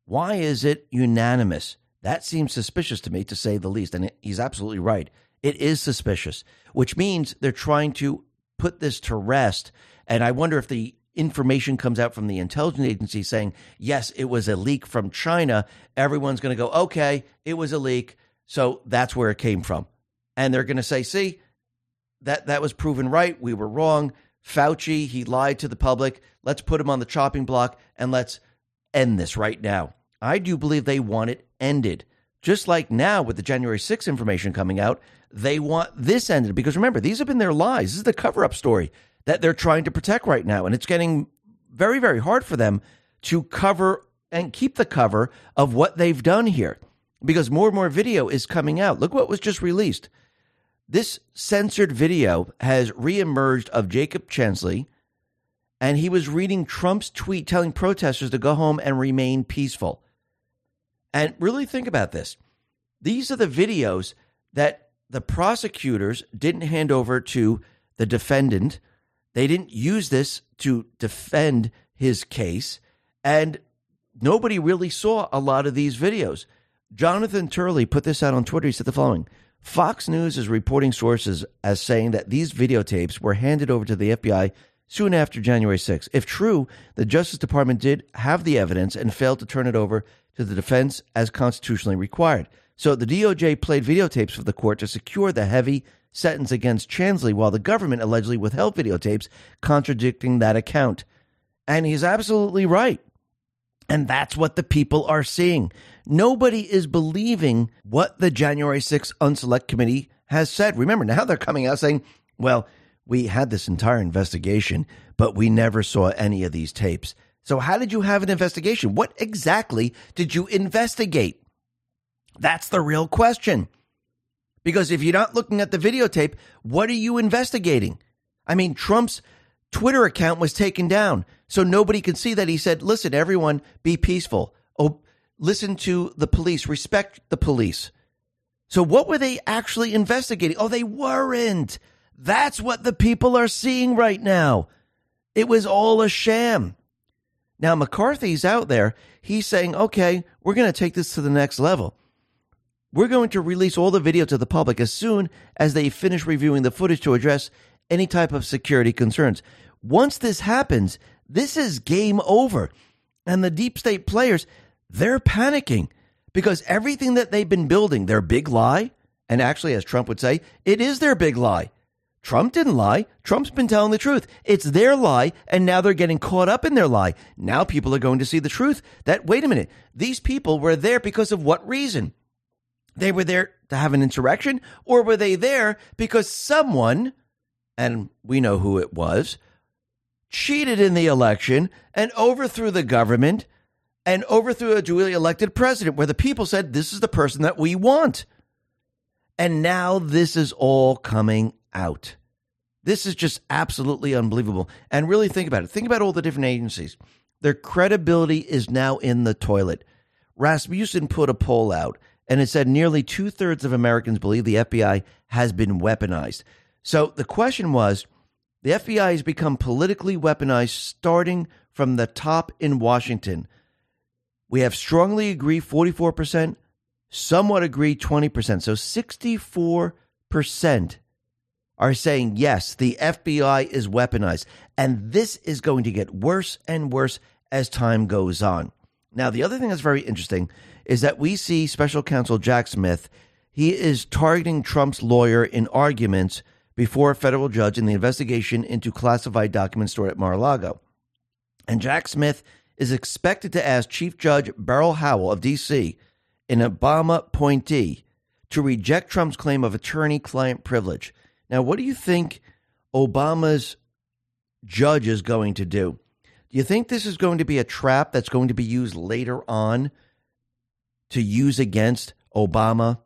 Why is it unanimous? That seems suspicious to me, to say the least. And he's absolutely right. It is suspicious, which means they're trying to put this to rest. And I wonder if the information comes out from the intelligence agency saying, yes, it was a leak from China. Everyone's going to go, okay, it was a leak. So that's where it came from. And they're going to say, see, that that was proven right. We were wrong. Fauci, he lied to the public. Let's put him on the chopping block and let's end this right now. I do believe they want it ended. Just like now with the January 6th information coming out, they want this ended because remember, these have been their lies. This is the cover up story that they're trying to protect right now. And it's getting very, very hard for them to cover and keep the cover of what they've done here because more and more video is coming out. Look what was just released. This censored video has reemerged of Jacob Chansley, and he was reading Trump's tweet telling protesters to go home and remain peaceful. And really think about this. These are the videos that the prosecutors didn't hand over to the defendant. They didn't use this to defend his case. And nobody really saw a lot of these videos. Jonathan Turley put this out on Twitter. He said the following Fox News is reporting sources as saying that these videotapes were handed over to the FBI soon after January 6. If true, the Justice Department did have the evidence and failed to turn it over to the defense as constitutionally required. So the DOJ played videotapes for the court to secure the heavy sentence against Chansley while the government allegedly withheld videotapes contradicting that account. And he's absolutely right. And that's what the people are seeing. Nobody is believing what the January 6th Unselect Committee has said. Remember, now they're coming out saying, well, we had this entire investigation, but we never saw any of these tapes. So, how did you have an investigation? What exactly did you investigate? That's the real question. Because if you're not looking at the videotape, what are you investigating? I mean, Trump's Twitter account was taken down, so nobody can see that he said, listen, everyone, be peaceful. Oh, listen to the police, respect the police. So, what were they actually investigating? Oh, they weren't. That's what the people are seeing right now. It was all a sham. Now, McCarthy's out there. He's saying, okay, we're going to take this to the next level. We're going to release all the video to the public as soon as they finish reviewing the footage to address any type of security concerns. Once this happens, this is game over. And the deep state players, they're panicking because everything that they've been building, their big lie, and actually, as Trump would say, it is their big lie. Trump didn't lie. Trump's been telling the truth. It's their lie, and now they're getting caught up in their lie. Now people are going to see the truth that, wait a minute, these people were there because of what reason? They were there to have an insurrection, or were they there because someone, and we know who it was, cheated in the election and overthrew the government and overthrew a duly elected president where the people said, this is the person that we want. And now this is all coming out. This is just absolutely unbelievable. And really think about it. Think about all the different agencies. Their credibility is now in the toilet. Rasmussen put a poll out and it said nearly two thirds of Americans believe the FBI has been weaponized. So the question was The FBI has become politically weaponized starting from the top in Washington. We have strongly agree 44%, somewhat agree 20%. So 64% are saying, yes, the FBI is weaponized. And this is going to get worse and worse as time goes on. Now, the other thing that's very interesting is that we see special counsel Jack Smith. He is targeting Trump's lawyer in arguments before a federal judge in the investigation into classified documents stored at Mar a Lago. And Jack Smith is expected to ask Chief Judge Beryl Howell of D.C., an Obama appointee, to reject Trump's claim of attorney client privilege. Now, what do you think Obama's judge is going to do? Do you think this is going to be a trap that's going to be used later on to use against Obama,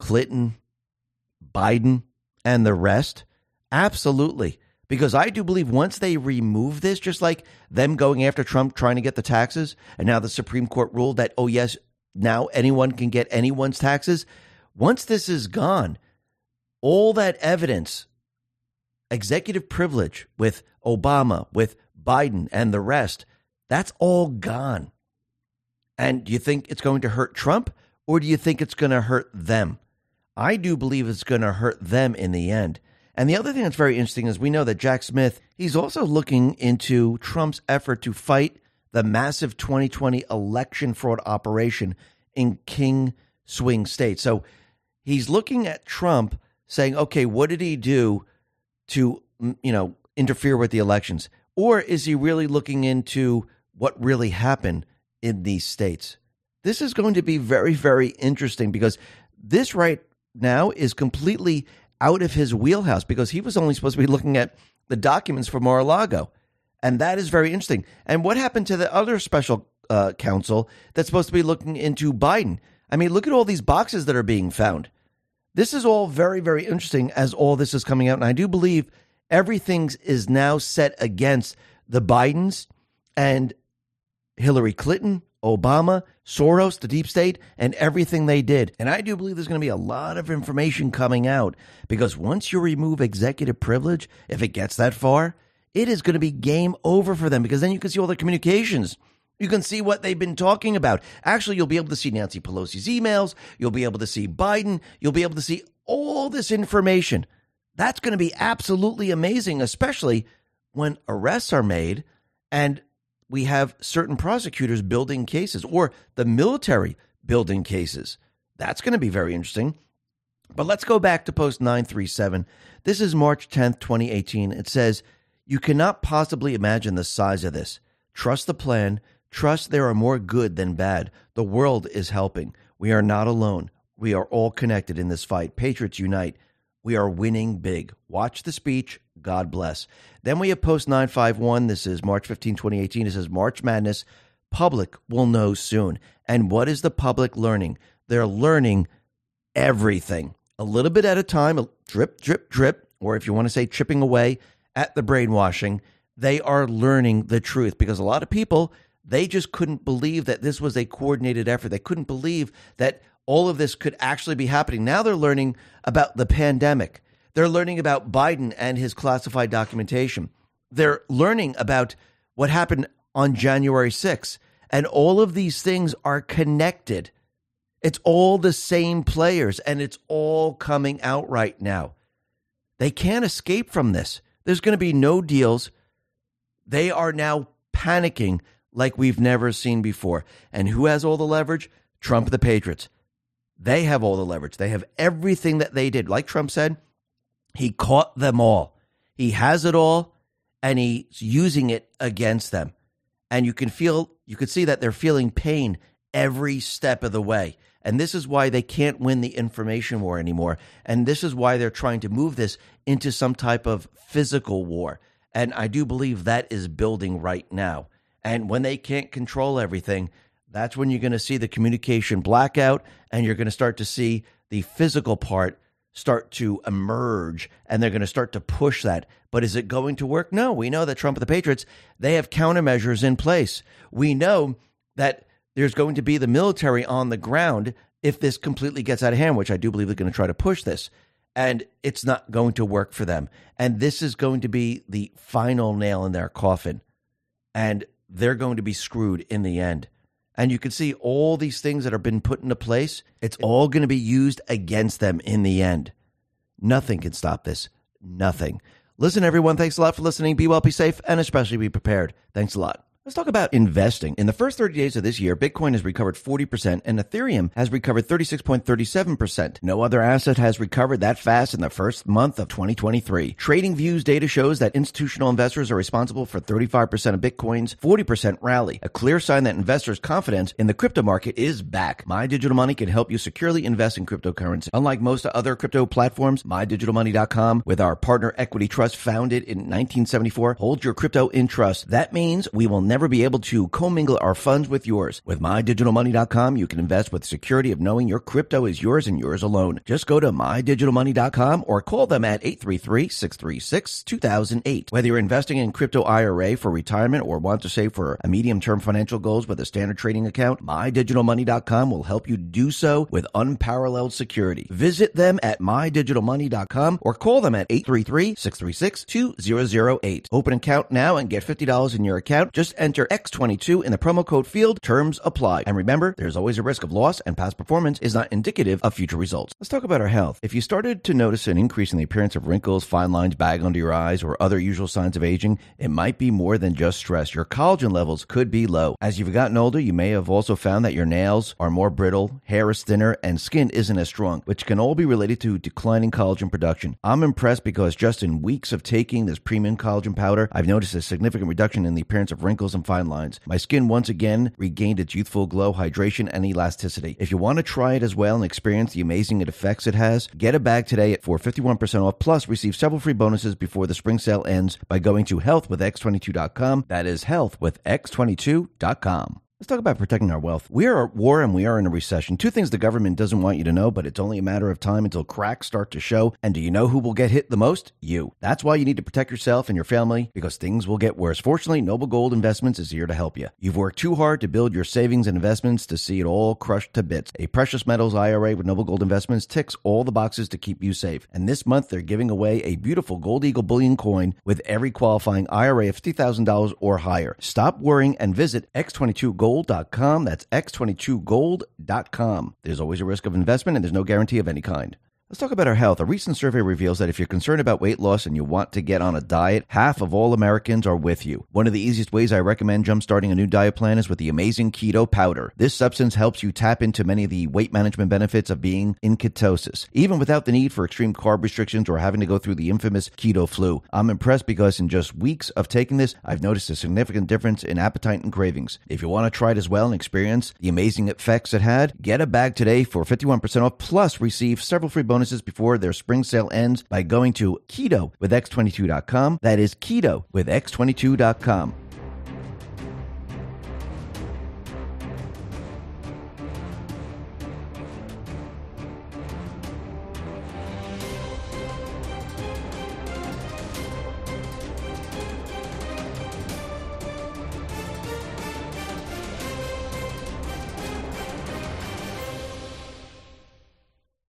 Clinton, Biden, and the rest? Absolutely. Because I do believe once they remove this, just like them going after Trump trying to get the taxes, and now the Supreme Court ruled that, oh, yes, now anyone can get anyone's taxes. Once this is gone, all that evidence, executive privilege with Obama, with Biden, and the rest, that's all gone. And do you think it's going to hurt Trump or do you think it's going to hurt them? I do believe it's going to hurt them in the end. And the other thing that's very interesting is we know that Jack Smith, he's also looking into Trump's effort to fight the massive 2020 election fraud operation in King swing states. So he's looking at Trump saying, okay, what did he do to, you know, interfere with the elections? Or is he really looking into what really happened in these states? This is going to be very, very interesting because this right now is completely out of his wheelhouse because he was only supposed to be looking at the documents for Mar a Lago. And that is very interesting. And what happened to the other special uh, counsel that's supposed to be looking into Biden? I mean, look at all these boxes that are being found. This is all very, very interesting as all this is coming out. And I do believe everything is now set against the Bidens and Hillary Clinton, Obama, Soros, the deep state, and everything they did. And I do believe there's going to be a lot of information coming out because once you remove executive privilege, if it gets that far, it is going to be game over for them because then you can see all the communications. You can see what they've been talking about. Actually, you'll be able to see Nancy Pelosi's emails. You'll be able to see Biden. You'll be able to see all this information. That's going to be absolutely amazing, especially when arrests are made and we have certain prosecutors building cases or the military building cases. That's going to be very interesting. But let's go back to post 937. This is March 10th, 2018. It says, You cannot possibly imagine the size of this. Trust the plan. Trust there are more good than bad. The world is helping. We are not alone. We are all connected in this fight. Patriots unite. We are winning big. Watch the speech. God bless. Then we have post 951. This is March 15, 2018. It says March Madness. Public will know soon. And what is the public learning? They're learning everything a little bit at a time, a drip, drip, drip, or if you want to say chipping away at the brainwashing. They are learning the truth because a lot of people, they just couldn't believe that this was a coordinated effort. They couldn't believe that all of this could actually be happening. Now they're learning about the pandemic. They're learning about Biden and his classified documentation. They're learning about what happened on January 6th. And all of these things are connected. It's all the same players and it's all coming out right now. They can't escape from this. There's going to be no deals. They are now panicking like we've never seen before. And who has all the leverage? Trump, the Patriots. They have all the leverage. They have everything that they did. Like Trump said, he caught them all. He has it all and he's using it against them. And you can feel, you can see that they're feeling pain every step of the way. And this is why they can't win the information war anymore. And this is why they're trying to move this into some type of physical war. And I do believe that is building right now. And when they can't control everything, that's when you're going to see the communication blackout and you're going to start to see the physical part start to emerge and they're going to start to push that. But is it going to work? No. We know that Trump and the Patriots, they have countermeasures in place. We know that there's going to be the military on the ground if this completely gets out of hand, which I do believe they're going to try to push this. and it's not going to work for them. And this is going to be the final nail in their coffin. And they're going to be screwed in the end. And you can see all these things that have been put into place, it's all going to be used against them in the end. Nothing can stop this. Nothing. Listen, everyone, thanks a lot for listening. Be well, be safe, and especially be prepared. Thanks a lot. Let's talk about investing. In the first 30 days of this year, Bitcoin has recovered 40% and Ethereum has recovered 36.37%. No other asset has recovered that fast in the first month of 2023. TradingView's data shows that institutional investors are responsible for 35% of Bitcoin's 40% rally, a clear sign that investors' confidence in the crypto market is back. My Digital Money can help you securely invest in cryptocurrency. Unlike most other crypto platforms, MyDigitalMoney.com, with our partner Equity Trust founded in 1974, holds your crypto in trust. That means we will never be able to commingle our funds with yours. With mydigitalmoney.com, you can invest with security of knowing your crypto is yours and yours alone. Just go to mydigitalmoney.com or call them at 833-636-2008. Whether you're investing in crypto IRA for retirement or want to save for a medium-term financial goals with a standard trading account, mydigitalmoney.com will help you do so with unparalleled security. Visit them at mydigitalmoney.com or call them at 833-636-2008. Open an account now and get $50 in your account. Just enter X22 in the promo code field. Terms apply. And remember, there's always a risk of loss and past performance is not indicative of future results. Let's talk about our health. If you started to notice an increase in the appearance of wrinkles, fine lines, bag under your eyes, or other usual signs of aging, it might be more than just stress. Your collagen levels could be low. As you've gotten older, you may have also found that your nails are more brittle, hair is thinner, and skin isn't as strong, which can all be related to declining collagen production. I'm impressed because just in weeks of taking this premium collagen powder, I've noticed a significant reduction in the appearance of wrinkles and fine lines. My skin once again regained its youthful glow, hydration, and elasticity. If you want to try it as well and experience the amazing effects it has, get a bag today for 51% off, plus receive several free bonuses before the spring sale ends by going to healthwithx22.com. That is healthwithx22.com. Let's talk about protecting our wealth. We are at war and we are in a recession. Two things the government doesn't want you to know, but it's only a matter of time until cracks start to show. And do you know who will get hit the most? You. That's why you need to protect yourself and your family because things will get worse. Fortunately, Noble Gold Investments is here to help you. You've worked too hard to build your savings and investments to see it all crushed to bits. A precious metals IRA with Noble Gold Investments ticks all the boxes to keep you safe. And this month, they're giving away a beautiful Gold Eagle bullion coin with every qualifying IRA of $50,000 or higher. Stop worrying and visit x22gold.com. That's x22gold.com. There's always a risk of investment and there's no guarantee of any kind. Let's talk about our health. A recent survey reveals that if you're concerned about weight loss and you want to get on a diet, half of all Americans are with you. One of the easiest ways I recommend jumpstarting a new diet plan is with the amazing keto powder. This substance helps you tap into many of the weight management benefits of being in ketosis, even without the need for extreme carb restrictions or having to go through the infamous keto flu. I'm impressed because in just weeks of taking this, I've noticed a significant difference in appetite and cravings. If you want to try it as well and experience the amazing effects it had, get a bag today for 51% off plus receive several free bonuses before their spring sale ends by going to keto with x22.com. That is keto with x22.com.